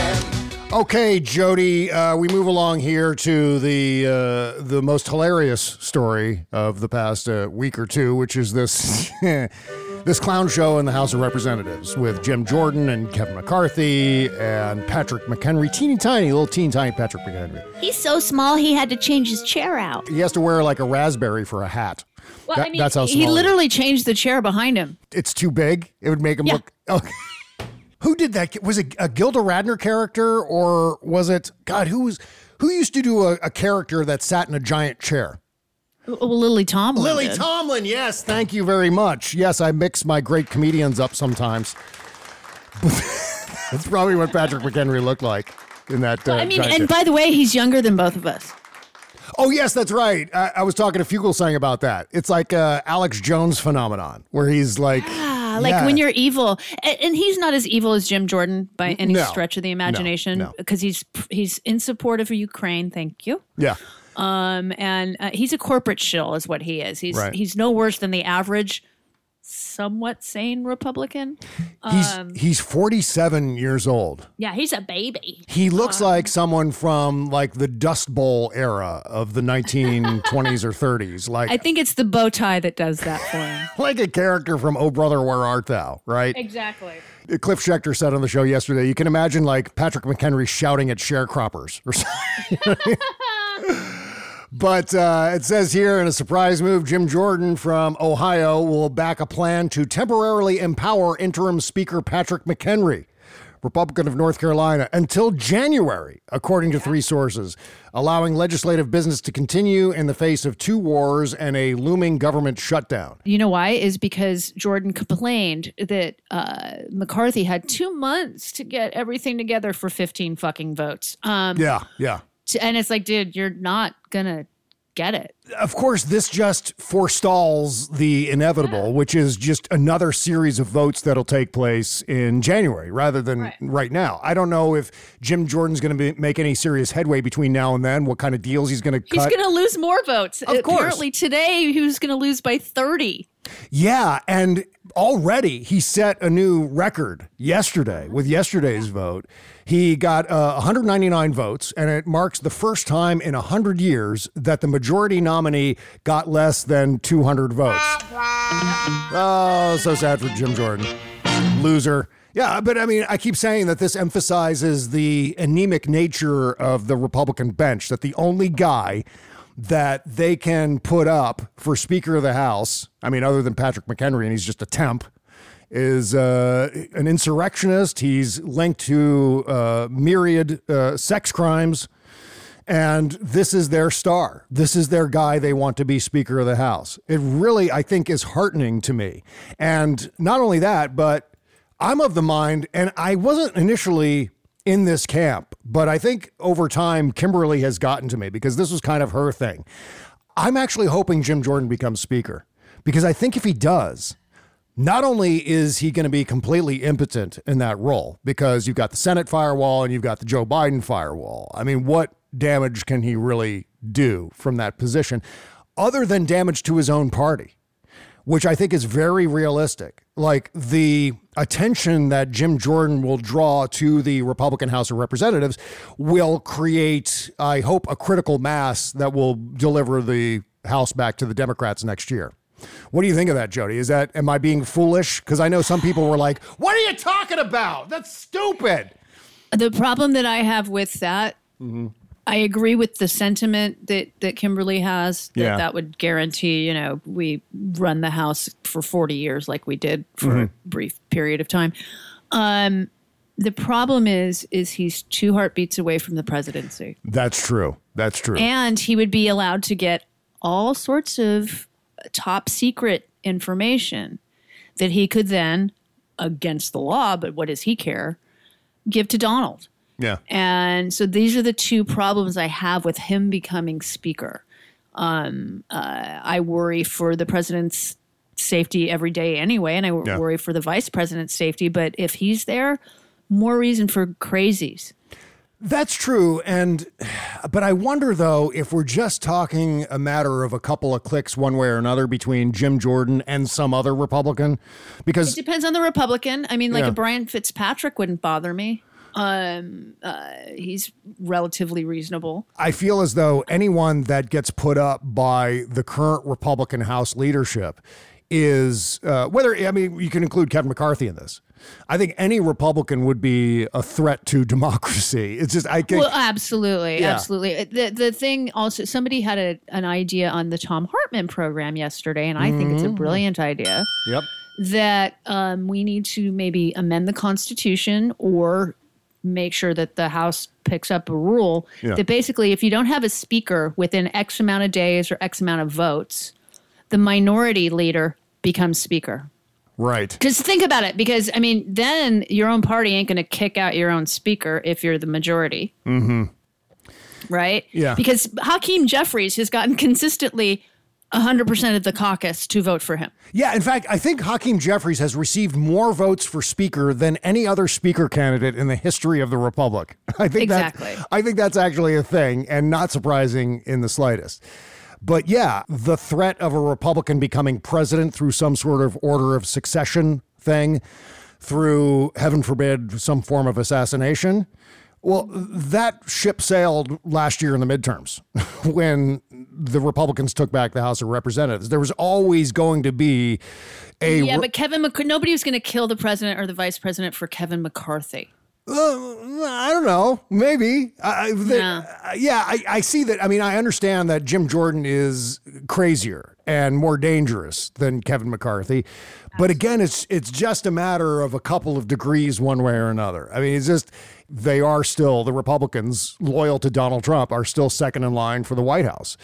Okay, Jody, uh, we move along here to the uh, the most hilarious story of the past uh, week or two, which is this [laughs] this clown show in the House of Representatives with Jim Jordan and Kevin McCarthy and Patrick McHenry, teeny tiny, little teeny tiny Patrick McHenry. He's so small he had to change his chair out. He has to wear like a raspberry for a hat. Well, That- I mean, that's how small he literally changed the chair behind him. it's too big. It would make him Yeah. look. [laughs] Oh. Who did that? Was it a Gilda Radner character or was it God? Who was who used to do a, a character that sat in a giant chair? Well, Lily Tomlin. Lily did. Tomlin. Yes, thank you very much. Yes, I mix my great comedians up sometimes. [laughs] That's probably what Patrick McHenry looked like in that. Uh, I mean, and chair. by the way, he's younger than both of us. Oh yes, that's right. I, I was talking to Fugelsang about that. It's like a Alex Jones phenomenon where he's like, Like yeah. when you're evil, and, and he's not as evil as Jim Jordan by any No. stretch of the No, imagination, no. because he's he's in support of Ukraine. Thank you. yeah. Um, and uh, he's a corporate shill, is what he is. He's Right. he's no worse than the average, somewhat sane Republican. [laughs] He's Um, he's 47 years old. yeah, he's a baby. He looks Um, like someone from like the Dust Bowl era of the 1920s or 30s, like I think it's the bow tie that does that for him. [laughs] like a character from Oh Brother Where Art Thou, right? exactly. Cliff Schechter said on the show yesterday, you can imagine like Patrick McHenry shouting at sharecroppers or something. [laughs] But uh, it says here in a surprise move, Jim Jordan from Ohio will back a plan to temporarily empower interim Speaker Patrick McHenry, Republican of North Carolina, until January, according to three sources, allowing legislative business to continue in the face of two wars and a looming government shutdown. You know why? Is because Jordan complained that uh, McCarthy had two months to get everything together for 15 fucking votes. Um, Yeah, yeah. T- And it's like, dude, you're not gonna get it. Of course, this just forestalls the inevitable, which is just another series of votes that'll take place in January rather than right, now. I don't know if Jim Jordan's going to make any serious headway between now and then, what kind of deals he's going to He's gonna lose more votes. Of course. Apparently today he was gonna lose by 30. Yeah, and already he set a new record yesterday with yesterday's vote. He got uh, 199 votes, and it marks the first time in 100 years that the majority nominee got less than 200 votes. Oh, so sad for Jim Jordan. Loser. Yeah, but I mean, I keep saying that this emphasizes the anemic nature of the Republican bench, that the only guy that they can put up for Speaker of the House, I mean, other than Patrick McHenry, and he's just a temp, is uh, an insurrectionist. He's linked to uh, myriad uh, sex crimes. And this is their star. This is their guy they want to be Speaker of the House. It really, I think, is heartening to me. And not only that, but I'm of the mind, and I wasn't initially in this camp, but I think over time, Kimberly has gotten to me because this was kind of her thing. I'm actually hoping Jim Jordan becomes Speaker because I think if he does, not only is he going to be completely impotent in that role because you've got the Senate firewall and you've got the Joe Biden firewall. I mean, what damage can he really do from that position other than damage to his own party? Which I think is very realistic. Like the attention that Jim Jordan will draw to the Republican House of Representatives will create, I hope, a critical mass that will deliver the House back to the Democrats next year. What do you think of that, Jody? Is that am I being foolish? Because I know some people were like, "What are you talking about? That's stupid." The problem that I have with that, Mm-hmm. I agree with the sentiment that that Kimberly has. That Yeah. that would guarantee, you know, we run the house for forty years like we did for Mm-hmm. a brief period of time. Um, the problem is, is he's two heartbeats away from the presidency, That's true. That's true. and he would be allowed to get all sorts of top secret information that he could then, against the law, but what does he care, give to Donald. Yeah. And so these are the two problems I have with him becoming speaker. Um, uh, I worry for the president's safety every day anyway, and I Yeah. worry for the vice president's safety. But if he's there, more reason for crazies. That's true. And, but I wonder though, if we're just talking a matter of a couple of clicks one way or another between Jim Jordan and some other Republican, because It depends on the Republican. I mean, like Yeah. a Brian Fitzpatrick wouldn't bother me. Um, uh, he's relatively reasonable. I feel as though anyone that gets put up by the current Republican House leadership is uh, whether I mean you can include Kevin McCarthy in this. I think any Republican would be a threat to [laughs] democracy. It's just I think Well, absolutely, Yeah. absolutely. The the thing also, somebody had a, an idea on the Thom Hartmann program yesterday, and I think it's a Mhm. brilliant idea Yep. that um, we need to maybe amend the Constitution or make sure that the House picks up a rule Yeah. that basically, if you don't have a speaker within X amount of days or X amount of votes, the minority leader becomes speaker. Right. Just think about it, because I mean, then your own party ain't going to kick out your own speaker if you're the majority Mm-hmm. right? Yeah. Because Hakeem Jeffries has gotten consistently 100% of the caucus to vote for him. Yeah, in fact, I think Hakeem Jeffries has received more votes for speaker than any other speaker candidate in the history of the republic. [laughs] I think Exactly. That, I think that's actually a thing and not surprising in the slightest. But yeah, the threat of a Republican becoming president through some sort of order of succession thing, through heaven forbid some form of assassination. Well, that ship sailed last year in the midterms [laughs] when the Republicans took back the House of Representatives. There was always going to be a yeah, but Kevin, Mc- nobody was going to kill the president or the vice president for Kevin McCarthy. Uh, I don't know. Maybe. I, the- uh, yeah, I, I see that. I mean, I understand that Jim Jordan is crazier and more dangerous than Kevin McCarthy. But again, it's it's just a matter of a couple of degrees one way or another. I mean, it's just they are still the Republicans loyal to Donald Trump are still second in line for the White House.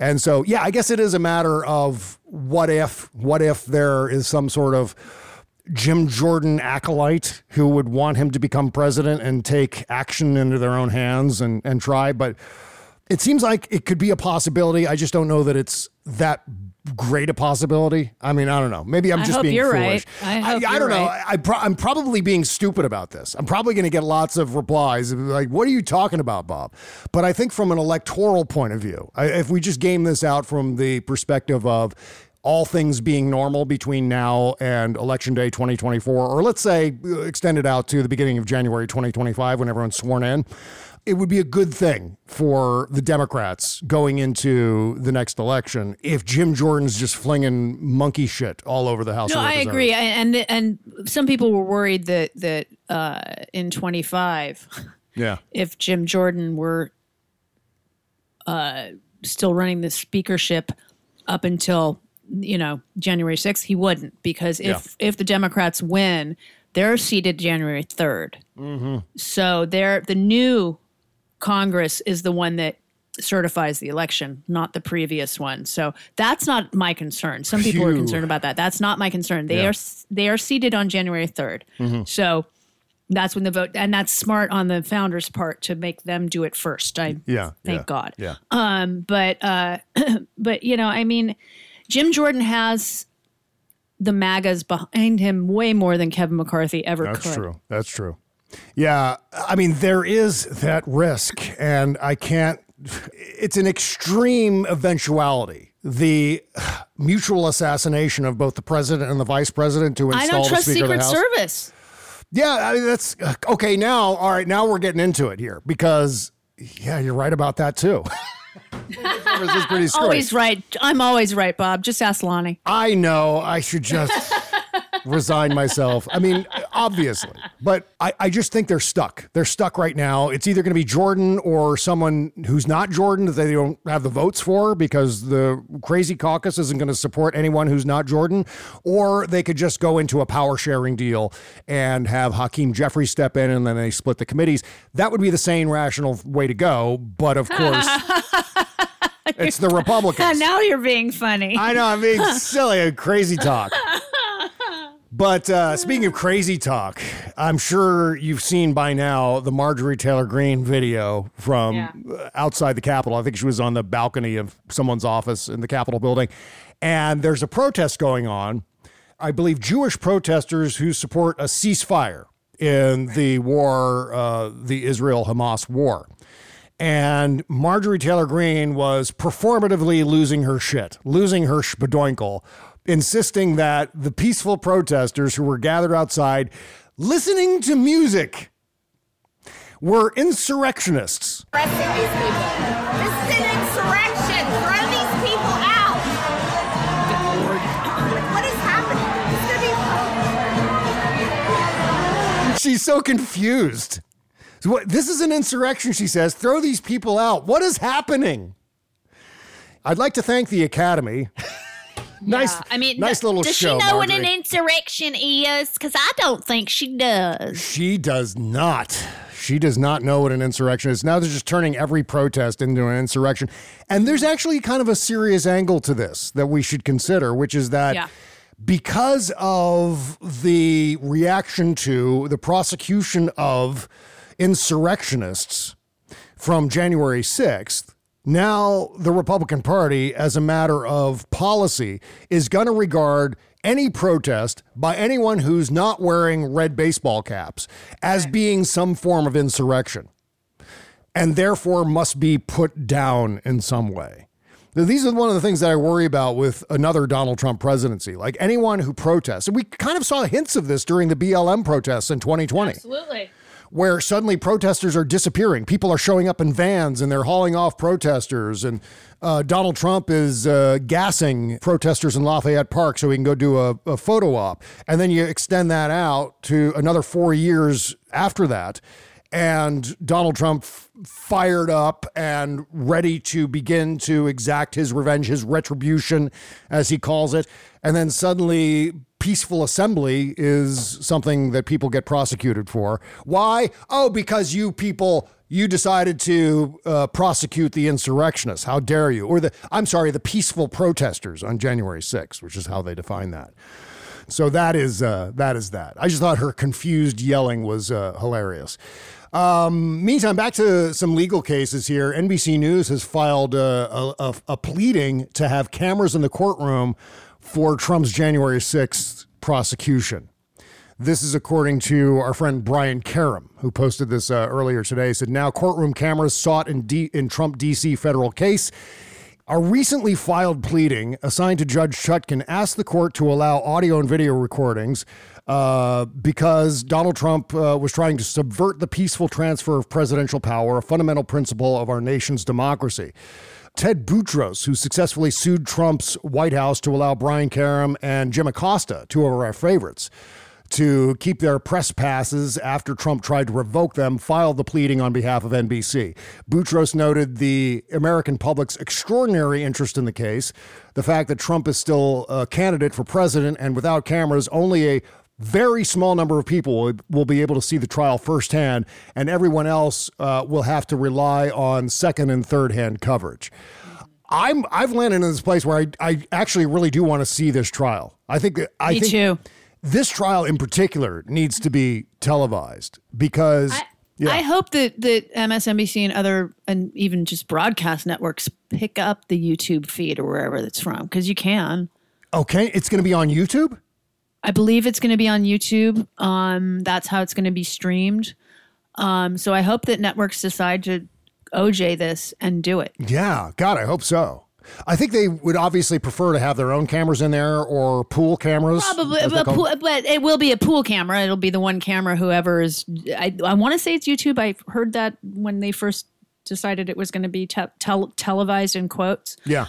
And so, yeah, I guess it is a matter of what if what if there is some sort of Jim Jordan acolyte who would want him to become president and take action into their own hands and, and try. But it seems like it could be a possibility. I just don't know that it's that great a possibility. I mean, I don't know. Maybe I'm I just being foolish. right. I hope I, you're don't know. right. I, I pro- I'm probably being stupid about this. I'm probably going to get lots of replies of like, "What are you talking about, Bob?" But I think from an electoral point of view, I, if we just game this out from the perspective of all things being normal between now and election day 2024, or let's say uh, extend it out to the beginning of January 2025 when everyone's sworn in, it would be a good thing for the Democrats going into the next election if Jim Jordan's just flinging monkey shit all over the House. No, I agree, and and some people were worried that that uh, in 25, Yeah. [laughs] if Jim Jordan were uh, still running the speakership up until you know January 6th, he wouldn't because if if the Democrats win, they're seated January 3rd. Mm-hmm. So they're the new Congress is the one that certifies the election, not the previous one. So that's not my concern. Some people are concerned about that. That's not my concern. They Yeah. are they are seated on January 3rd. Mhm. So that's when the vote and that's smart on the founders part to make them do it first. I Yeah. thank yeah, God. Yeah. Um, but uh, [clears throat] but you know, I mean, Jim Jordan has the MAGAs behind him way more than Kevin McCarthy ever That's could. true. That's true. Yeah, I mean there is that risk, and I can't. It's an extreme eventuality. The mutual assassination of both the president and the vice president to install I don't the trust Secret the House. Service. Yeah, I mean that's okay. Now, all right, now we're getting into it here because yeah, you're right about that too. [laughs] Service is pretty screwy. [laughs] Always right. I'm always right, Bob. Just ask Lonnie. I know I should just [laughs] resign myself. I mean, obviously, but I, I just think they're stuck. They're stuck right now. It's either going to be Jordan or someone who's not Jordan that they don't have the votes for because the crazy caucus isn't going to support anyone who's not Jordan, or they could just go into a power sharing deal and have Hakeem Jeffries step in and then they split the committees. That would be the sane, rational way to go. But of course, [laughs] it's the Republicans. [laughs] now you're being funny. I know I'm being [laughs] silly and crazy talk. But uh, speaking of crazy talk, I'm sure you've seen by now the Marjorie Taylor Greene video from Yeah. uh, outside the Capitol. I think she was on the balcony of someone's office in the Capitol building. And there's a protest going on. I believe Jewish protesters who support a ceasefire in the war, uh, the Israel Hamas war. And Marjorie Taylor Greene was performatively losing her shit, losing her spadoinkle, insisting that the peaceful protesters who were gathered outside listening to music were insurrectionists. Arresting these people. This is an insurrection. Throw these people out. What is happening? This is gonna be. She's so confused. This is an insurrection, she says. Throw these people out. What is happening? I'd like to thank the Academy. Nice, I mean, nice little does show. she know what an insurrection is? Because I don't think she does. She does not. She does not know what an insurrection is. Now they're just turning every protest into an insurrection. And there's actually kind of a serious angle to this that we should consider, which is that Yeah. because of the reaction to the prosecution of insurrectionists from January 6th, now the Republican Party, as a matter of policy, is going to regard any protest by anyone who's not wearing red baseball caps as being some form of insurrection and therefore must be put down in some way. Now, These are one of the things that I worry about with another Donald Trump presidency. Like anyone who protests, and we kind of saw hints of this during the BLM protests in 2020 Absolutely. Where suddenly protesters are disappearing. People are showing up in vans and they're hauling off protesters. And uh, Donald Trump is uh, gassing protesters in Lafayette Park so he can go do a, a photo op. And then you extend that out to another four years after that. And Donald Trump f- fired up and ready to begin to exact his revenge, his retribution, as he calls it. And then suddenly, peaceful assembly is something that people get prosecuted for. Why? Oh, because you people. You decided to uh, prosecute the insurrectionists. How dare you? Or the, I'm sorry, the peaceful protesters on January 6th, which is how they define that. So that is uh, that is that. I just thought her confused yelling was uh, hilarious. Um, meantime, back to some legal cases here. NBC News has filed uh, a, a, a pleading to have cameras in the courtroom for Trump's January 6th prosecution. This is according to our friend Brian Karem, who posted this uh, earlier today. He said, now courtroom cameras sought in, D- in Trump DC federal case. A recently filed pleading assigned to Judge Chutkan asked the court to allow audio and video recordings uh, because Donald Trump uh, was trying to subvert the peaceful transfer of presidential power, a fundamental principle of our nation's democracy. Ted Boutrous, who successfully sued Trump's White House to allow Brian Karem and Jim Acosta, two of our favorites, to keep their press passes after Trump tried to revoke them, filed the pleading on behalf of NBC. Boutrous noted the American public's extraordinary interest in the case, the fact that Trump is still a candidate for president, and without cameras, only a very small number of people will, will be able to see the trial firsthand, and everyone else uh, will have to rely on second and third hand coverage. I'm I've landed in this place where I I actually really do want to see this trial. I think that I Me think too. this trial in particular needs to be televised because yeah. I hope that that MSNBC and other and even just broadcast networks pick up the YouTube feed or wherever it's from because you can. okay, it's going to be on YouTube. I believe it's going to be on YouTube. Um, that's how it's going to be streamed. Um, so I hope that networks decide to OJ this and do it. Yeah, God, I hope so. I think they would obviously prefer to have their own cameras in there or pool cameras. Probably, but, pool, but it will be a pool camera. It'll be the one camera whoever is. I, I want to say it's YouTube. I heard that when they first decided it was going to be te- tel- televised in quotes. Yeah.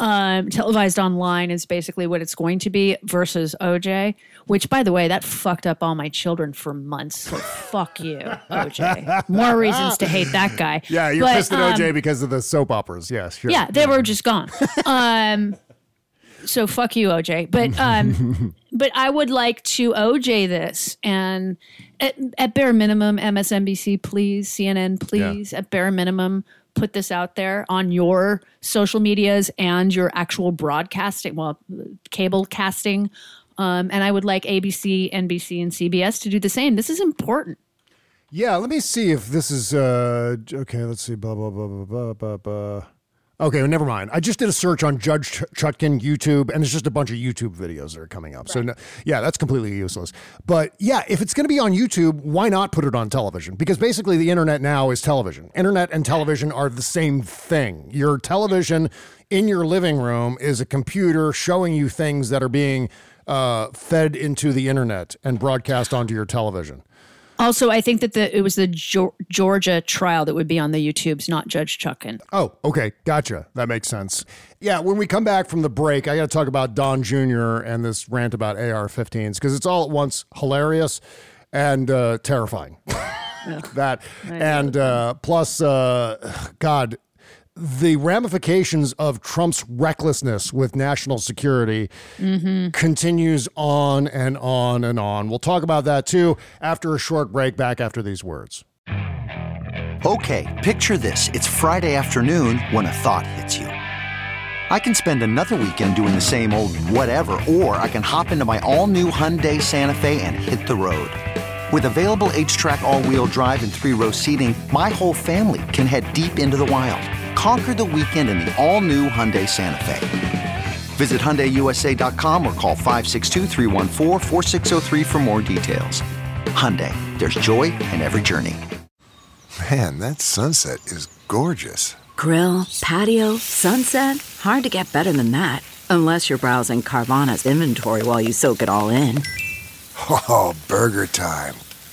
Um, televised online is basically what it's going to be versus OJ, which, by the way, that fucked up all my children for months. So fuck you, OJ. More reasons to hate that guy. Yeah, you're But, pissed at um, OJ because of the soap operas. Yes, sure. yeah, they were just gone. Um, so fuck you, OJ. But um, [laughs] but I would like to OJ this, and at, at bare minimum, MSNBC, please, CNN, please, at bare minimum, put this out there on your social medias and your actual broadcasting, well, cable casting. Um, and I would like ABC, NBC, and CBS to do the same. This is important. Yeah, let me see if this is uh okay, let's see blah blah blah blah blah blah blah. Okay, well, never mind. I just did a search on Judge Ch- Chutkan YouTube, and it's just a bunch of YouTube videos that are coming up. So, no, yeah, that's completely useless. But yeah, if it's going to be on YouTube, why not put it on television? Because basically, the internet now is television. Internet and television are the same thing. Your television in your living room is a computer showing you things that are being uh, fed into the internet and broadcast onto your television. Also, I think that the it was the Geor- Georgia trial that would be on the YouTubes, not Judge Chutkan. Oh, okay. Gotcha. That makes sense. Yeah, when we come back from the break, I got to talk about Don Jr. and this rant about AR 15s because it's all at once hilarious and uh, terrifying. [laughs] [laughs] that. And uh, plus, uh, God, the ramifications of Trump's recklessness with national security mm-hmm. continues on and on and on. We'll talk about that too after a short break, back after these words. Okay, picture this. It's Friday afternoon when a thought hits you. I can spend another weekend doing the same old whatever, or I can hop into my all new Hyundai Santa Fe and hit the road. With available HTRAC, all wheel drive, and three row seating, my whole family can head deep into the wild. Conquer the weekend in the all new Hyundai Santa Fe. Visit HyundaiUSA.com or call 562-314-4603 for more details. Hyundai, there's joy in every journey. Man, that sunset is gorgeous. Grill, patio, sunset. Hard to get better than that. Unless you're browsing Carvana's inventory while you soak it all in. [laughs] Oh, burger time.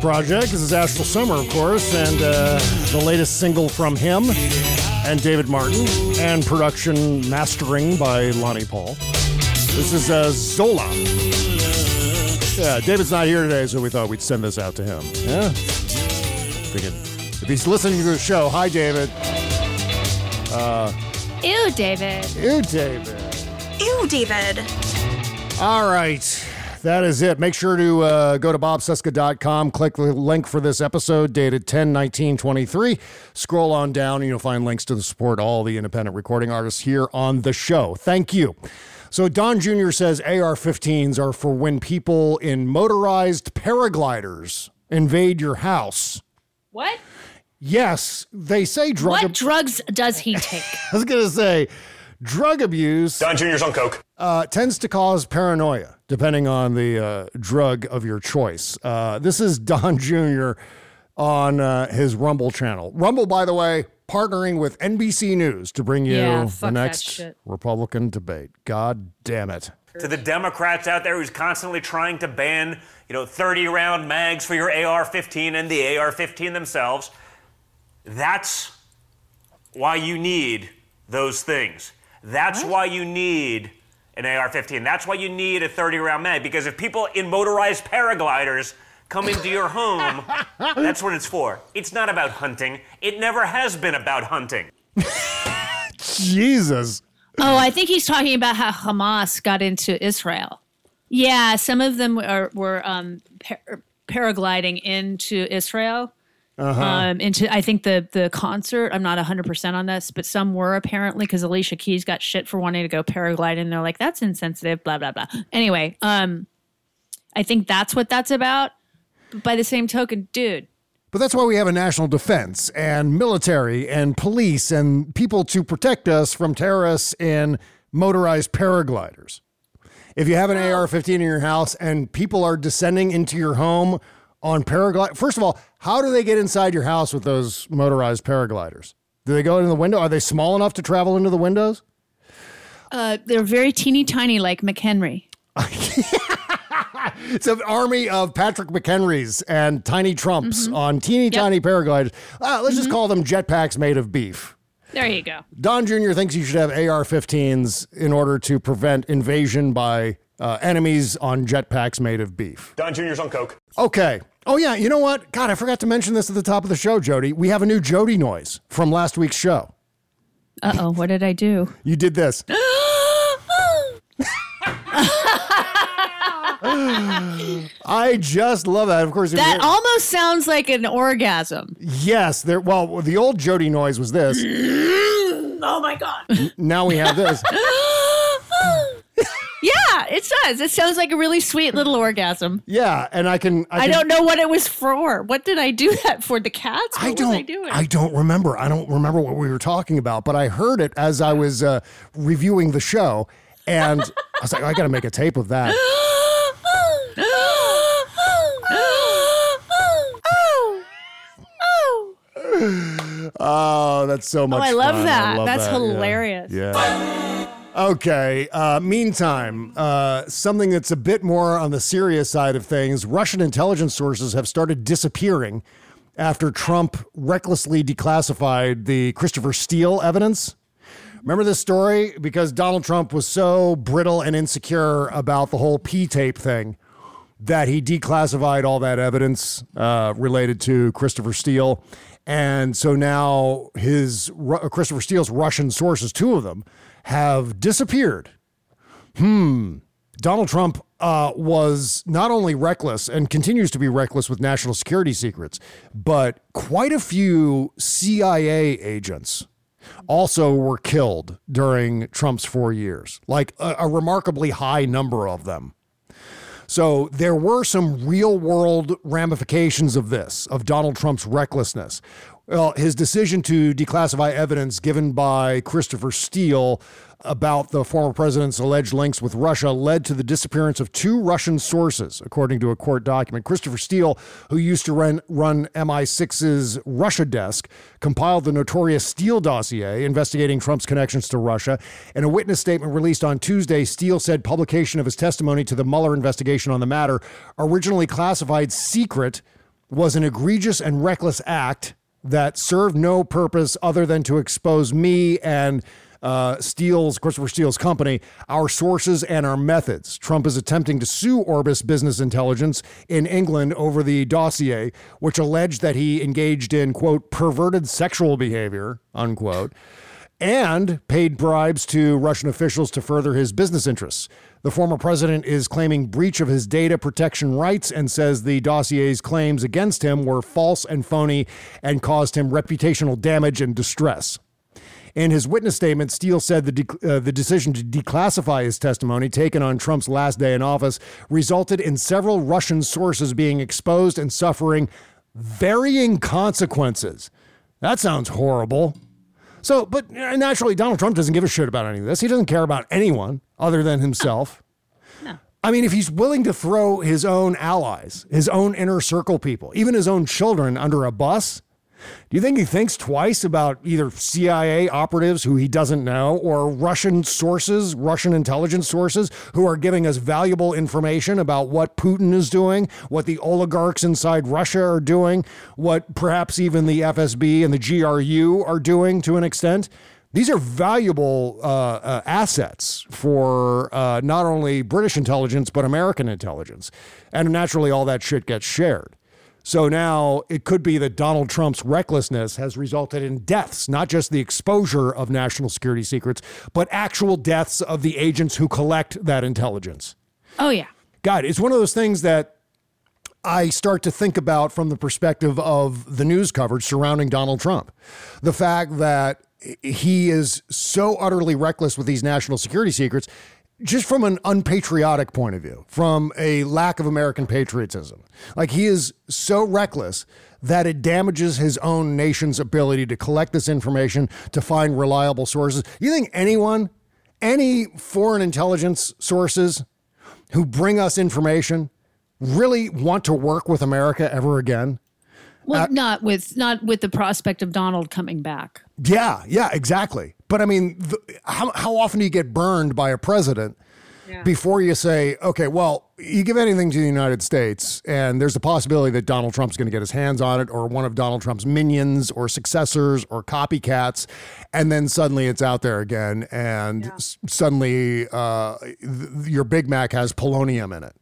Project. This is Astral Summer, of course, and uh, the latest single from him and David Martin, and production mastering by Lonnie Paul. This is uh, Zola. Yeah, David's not here today, so we thought we'd send this out to him. Yeah? Figured if he's listening to the show, hi, David. Uh, Ew, David. Ew, David. Ew, David. All right. That is it. Make sure to uh, go to bobcesca.com, click the link for this episode dated 10 19 23. Scroll on down and you'll find links to the support all the independent recording artists here on the show. Thank you. So, Don Jr. says AR 15s are for when people in motorized paragliders invade your house. What? Yes, they say drug. What drugs does he [laughs] take? I was going to say drug abuse. Don Jr.'s on Coke. Uh, tends to cause paranoia, depending on the uh, drug of your choice. Uh, this is Don [laughs] Jr. on uh, his Rumble channel. Rumble, by the way, partnering with NBC News to bring you Yeah, the next. Republican debate. God damn it. to the Democrats out there who's constantly trying to ban, you know, 30 round mags for your AR-15 and the AR-15 themselves. That's why you need those things. That's why you need an AR-15. That's why you need a 30 round mag because if people in motorized paragliders come into your home, [laughs] that's what it's for. It's not about hunting. It never has been about hunting. Jesus. Oh, I think he's talking about how Hamas got into Israel. Yeah, some of them are, were um, par- paragliding into Israel. Uh-huh. Um, into I think the the concert. I'm not 100 percent on this, but some were apparently because Alicia Keys got shit for wanting to go paragliding. And they're like, that's insensitive. Blah blah blah. Anyway, um, I think that's what that's about. By the same token, dude, But that's why we have a national defense and military and police and people to protect us from terrorists and motorized paragliders. If you have an AR 15 in your house and people are descending into your home on paraglide, first of all, how do they get inside your house with those motorized paragliders? Do they go in the window? Are they small enough to travel into the windows? uh, they're very teeny tiny, like McHenry. [laughs] It's an army of Patrick McHenrys and tiny Trumps Mm-hmm. on teeny tiny paragliders. Uh, let's just call them jetpacks made of beef. There you go. Don Jr. thinks you should have AR 15s in order to prevent invasion by uh, enemies on jetpacks made of beef. Don Jr.'s on coke. Okay. Oh, yeah. You know what? God, I forgot to mention this at the top of the show, Jody. We have a new Jody noise from last week's show. Uh oh, what did I do? You did this. [gasps] [laughs] I just love that. Of course, That almost sounds like an orgasm. yes. There. Well, the old Jody noise was this. [gasps] oh my god. Now we have this. [gasps] [laughs] yeah, it does. It sounds like a really sweet little orgasm. Yeah, and I can. I, can, don't know what it was for. What did I do [laughs] that for? The cats? What I don't. was I doing? I don't remember. I don't remember what we were talking about, but I heard it as I was uh, reviewing the show, and I was like, I got to make a tape of that. [gasps] Oh, that's so much. Oh, I love fun. that. love That's that, yeah. hilarious. Yeah. Okay. Uh, meantime, uh, something that's a bit more on the serious side of things Russian intelligence sources have started disappearing after Trump recklessly declassified the Christopher Steele evidence. Remember this story? Because Donald Trump was so brittle and insecure about the whole P tape thing that he declassified all that evidence uh, related to Christopher Steele. And so now his Christopher Steele's Russian sources, two of them, have disappeared. Hmm. Donald Trump uh, was not only reckless and continues to be reckless with national security secrets, but quite a few CIA agents also were killed during Trump's four years, like a, a remarkably high number of them. So there were some real world ramifications of this, of Donald Trump's recklessness. Well, his decision to declassify evidence given by Christopher Steele about the former president's alleged links with Russia led to the disappearance of two Russian sources, according to a court document. Christopher Steele, who used to run, run MI6's Russia desk, compiled the notorious Steele dossier investigating Trump's connections to Russia. In a witness statement released on Tuesday, Steele said publication of his testimony to the Mueller investigation on the matter, originally classified secret, was an egregious and reckless act that served no purpose other than to expose me and uh, Steele's, Christopher Steele's company, our sources and our methods. Trump is attempting to sue Orbis Business Intelligence in England over the dossier, which alleged that he engaged in, quote, perverted sexual behavior, unquote, and paid bribes to Russian officials to further his business interests. The former president is claiming breach of his data protection rights and says the dossier's claims against him were false and phony and caused him reputational damage and distress. In his witness statement, Steele said the, de- uh, the decision to declassify his testimony taken on Trump's last day in office resulted in several Russian sources being exposed and suffering varying consequences. That sounds horrible. So, but naturally, Donald Trump doesn't give a shit about any of this. He doesn't care about anyone other than himself. No. I mean, if he's willing to throw his own allies, his own inner circle people, even his own children under a bus, Do you think he thinks twice about either CIA operatives who he doesn't know or Russian sources, Russian intelligence sources who are giving us valuable information about what Putin is doing, what the oligarchs inside Russia are doing, what perhaps even the FSB and the GRU are doing to an extent? These are valuable uh, uh, assets for uh, not only British intelligence, but American intelligence. And naturally, all that shit gets shared. So now it could be that Donald Trump's recklessness has resulted in deaths, not just the exposure of national security secrets, but actual deaths of the agents who collect that intelligence. Oh yeah. God, it's one of those things that I start to think about from the perspective of the news coverage surrounding Donald Trump. The fact that he is so utterly reckless with these national security secrets just from an unpatriotic point of view, from a lack of American patriotism. Like he is so reckless that it damages his own nation's ability to collect this information, to find reliable sources. You think anyone, any foreign intelligence sources who bring us information really want to work with America ever again? Well, uh, not with not with the prospect of Donald coming back. Yeah, yeah, exactly. But I mean, the, how, how often do you get burned by a president before you say, okay, well, you give anything to the United States, and there's a possibility that Donald Trump's going to get his hands on it, or one of Donald Trump's minions, or successors, or copycats, and then suddenly it's out there again, and s- suddenly uh, th- your Big Mac has polonium in it.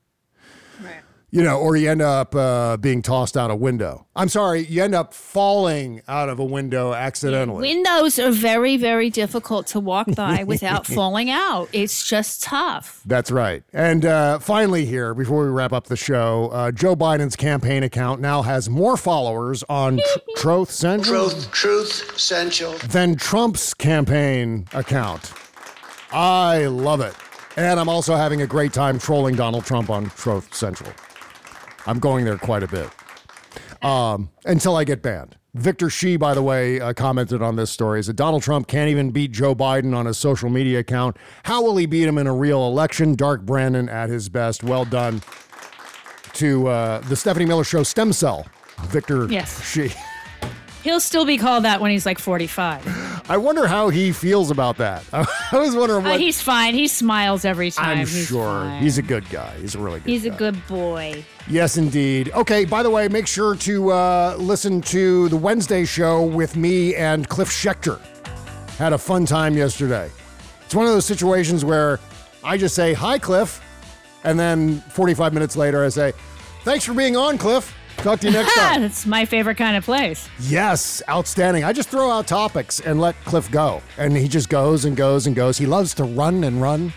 You know, or you end up uh, being tossed out a window. I'm sorry, you end up falling out of a window accidentally. Windows are very, very difficult to walk by [laughs] without falling out. It's just tough. That's right. And uh, finally, here, before we wrap up the show, uh, Joe Biden's campaign account now has more followers on Tr- [laughs] Truth Central Truth, truth, central. than Trump's campaign account. I love it. And I'm also having a great time trolling Donald Trump on Truth Central. I'm going there quite a bit um, until I get banned. Victor Shee, by the way, uh, commented on this story. Is that Donald Trump can't even beat Joe Biden on his social media account? How will he beat him in a real election? Dark Brandon at his best. Well done to uh, the Stephanie Miller Show stem cell. Victor Yes. Shee. He'll still be called that when he's like 45. I wonder how he feels about that. [laughs] I was wondering Uh, what. he's fine. He smiles every time. I'm he's sure fine. he's a good guy. He's a really good guy. He's a good boy. Yes, indeed. Okay, by the way, make sure to uh, listen to the Wednesday show with me and Cliff Schechter. Had a fun time yesterday. It's one of those situations where I just say, Hi, Cliff. And then 45 minutes later, I say, Thanks for being on, Cliff. Talk to you next [laughs] time. That's my favorite kind of place. Yes, outstanding. I just throw out topics and let Cliff go. And he just goes and goes and goes. He loves to run and run.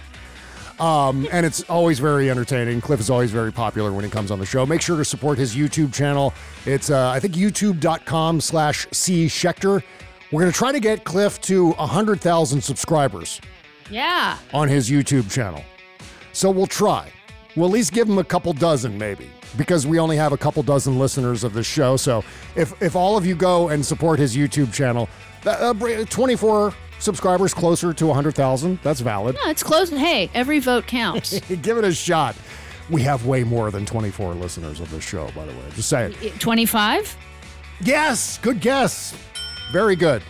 Um, and it's always very entertaining. Cliff is always very popular when he comes on the show. Make sure to support his YouTube channel. It's, uh, I think, youtube.com slash C Schechter. We're going to try to get Cliff to 100,000 subscribers Yeah. on his YouTube channel. So we'll try. We'll at least give him a couple dozen, maybe, because we only have a couple dozen listeners of this show. So if if all of you go and support his YouTube channel, uh, 24 subscribers closer to 100,000, that's valid. No, it's close. Hey, every vote counts. [laughs] Give it a shot. We have way more than 24 listeners of this show, by the way. Just saying. 25? Yes, good guess. Very good.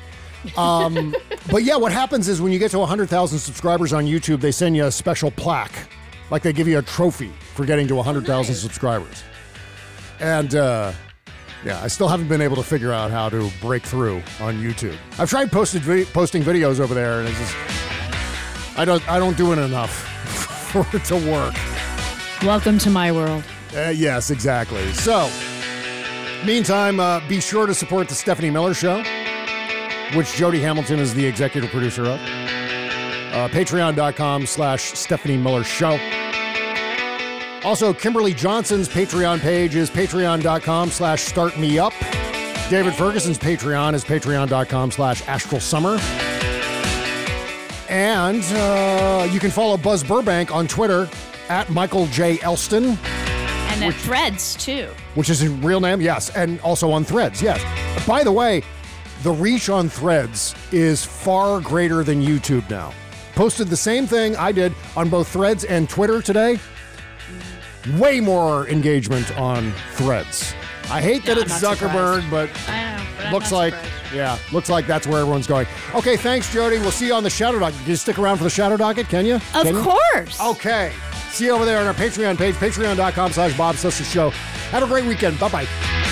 Um, [laughs] but yeah, what happens is when you get to 100,000 subscribers on YouTube, they send you a special plaque. Like they give you a trophy for getting to 100,000 subscribers. And uh, yeah, I still haven't been able to figure out how to break through on YouTube. I've tried posted vi- posting videos over there, and it's just I don't I don't do it enough [laughs] for it to work. Welcome to my world. Uh, yes, exactly. So, meantime, uh, be sure to support the Stephanie Miller Show, which Jody Hamilton is the executive producer of. Uh, Patreon.com slash Stephanie Miller Show. Also, Kimberly Johnson's Patreon page is patreon.com slash start me up. David Ferguson's Patreon is patreon.com slash astral summer. And uh, you can follow Buzz Burbank on Twitter at Michael J. Elston And then threads, too. which is his real name, yes, and also on Threads, yes. By the way, the reach on Threads is far greater than YouTube now. Posted the same thing I did on both Threads and Twitter today. Way more engagement on Threads. I hate that No, it's I'm Zuckerberg, but know, but looks like surprised. yeah, looks like that's where everyone's going. Okay, thanks, Jody. We'll see you on the Shadow Docket. Can you stick around for the Shadow Docket? Can you? Of Can you? course. Okay. See you over there on our Patreon page, patreon.com slash Bob Cesca Show. Have a great weekend. Bye bye.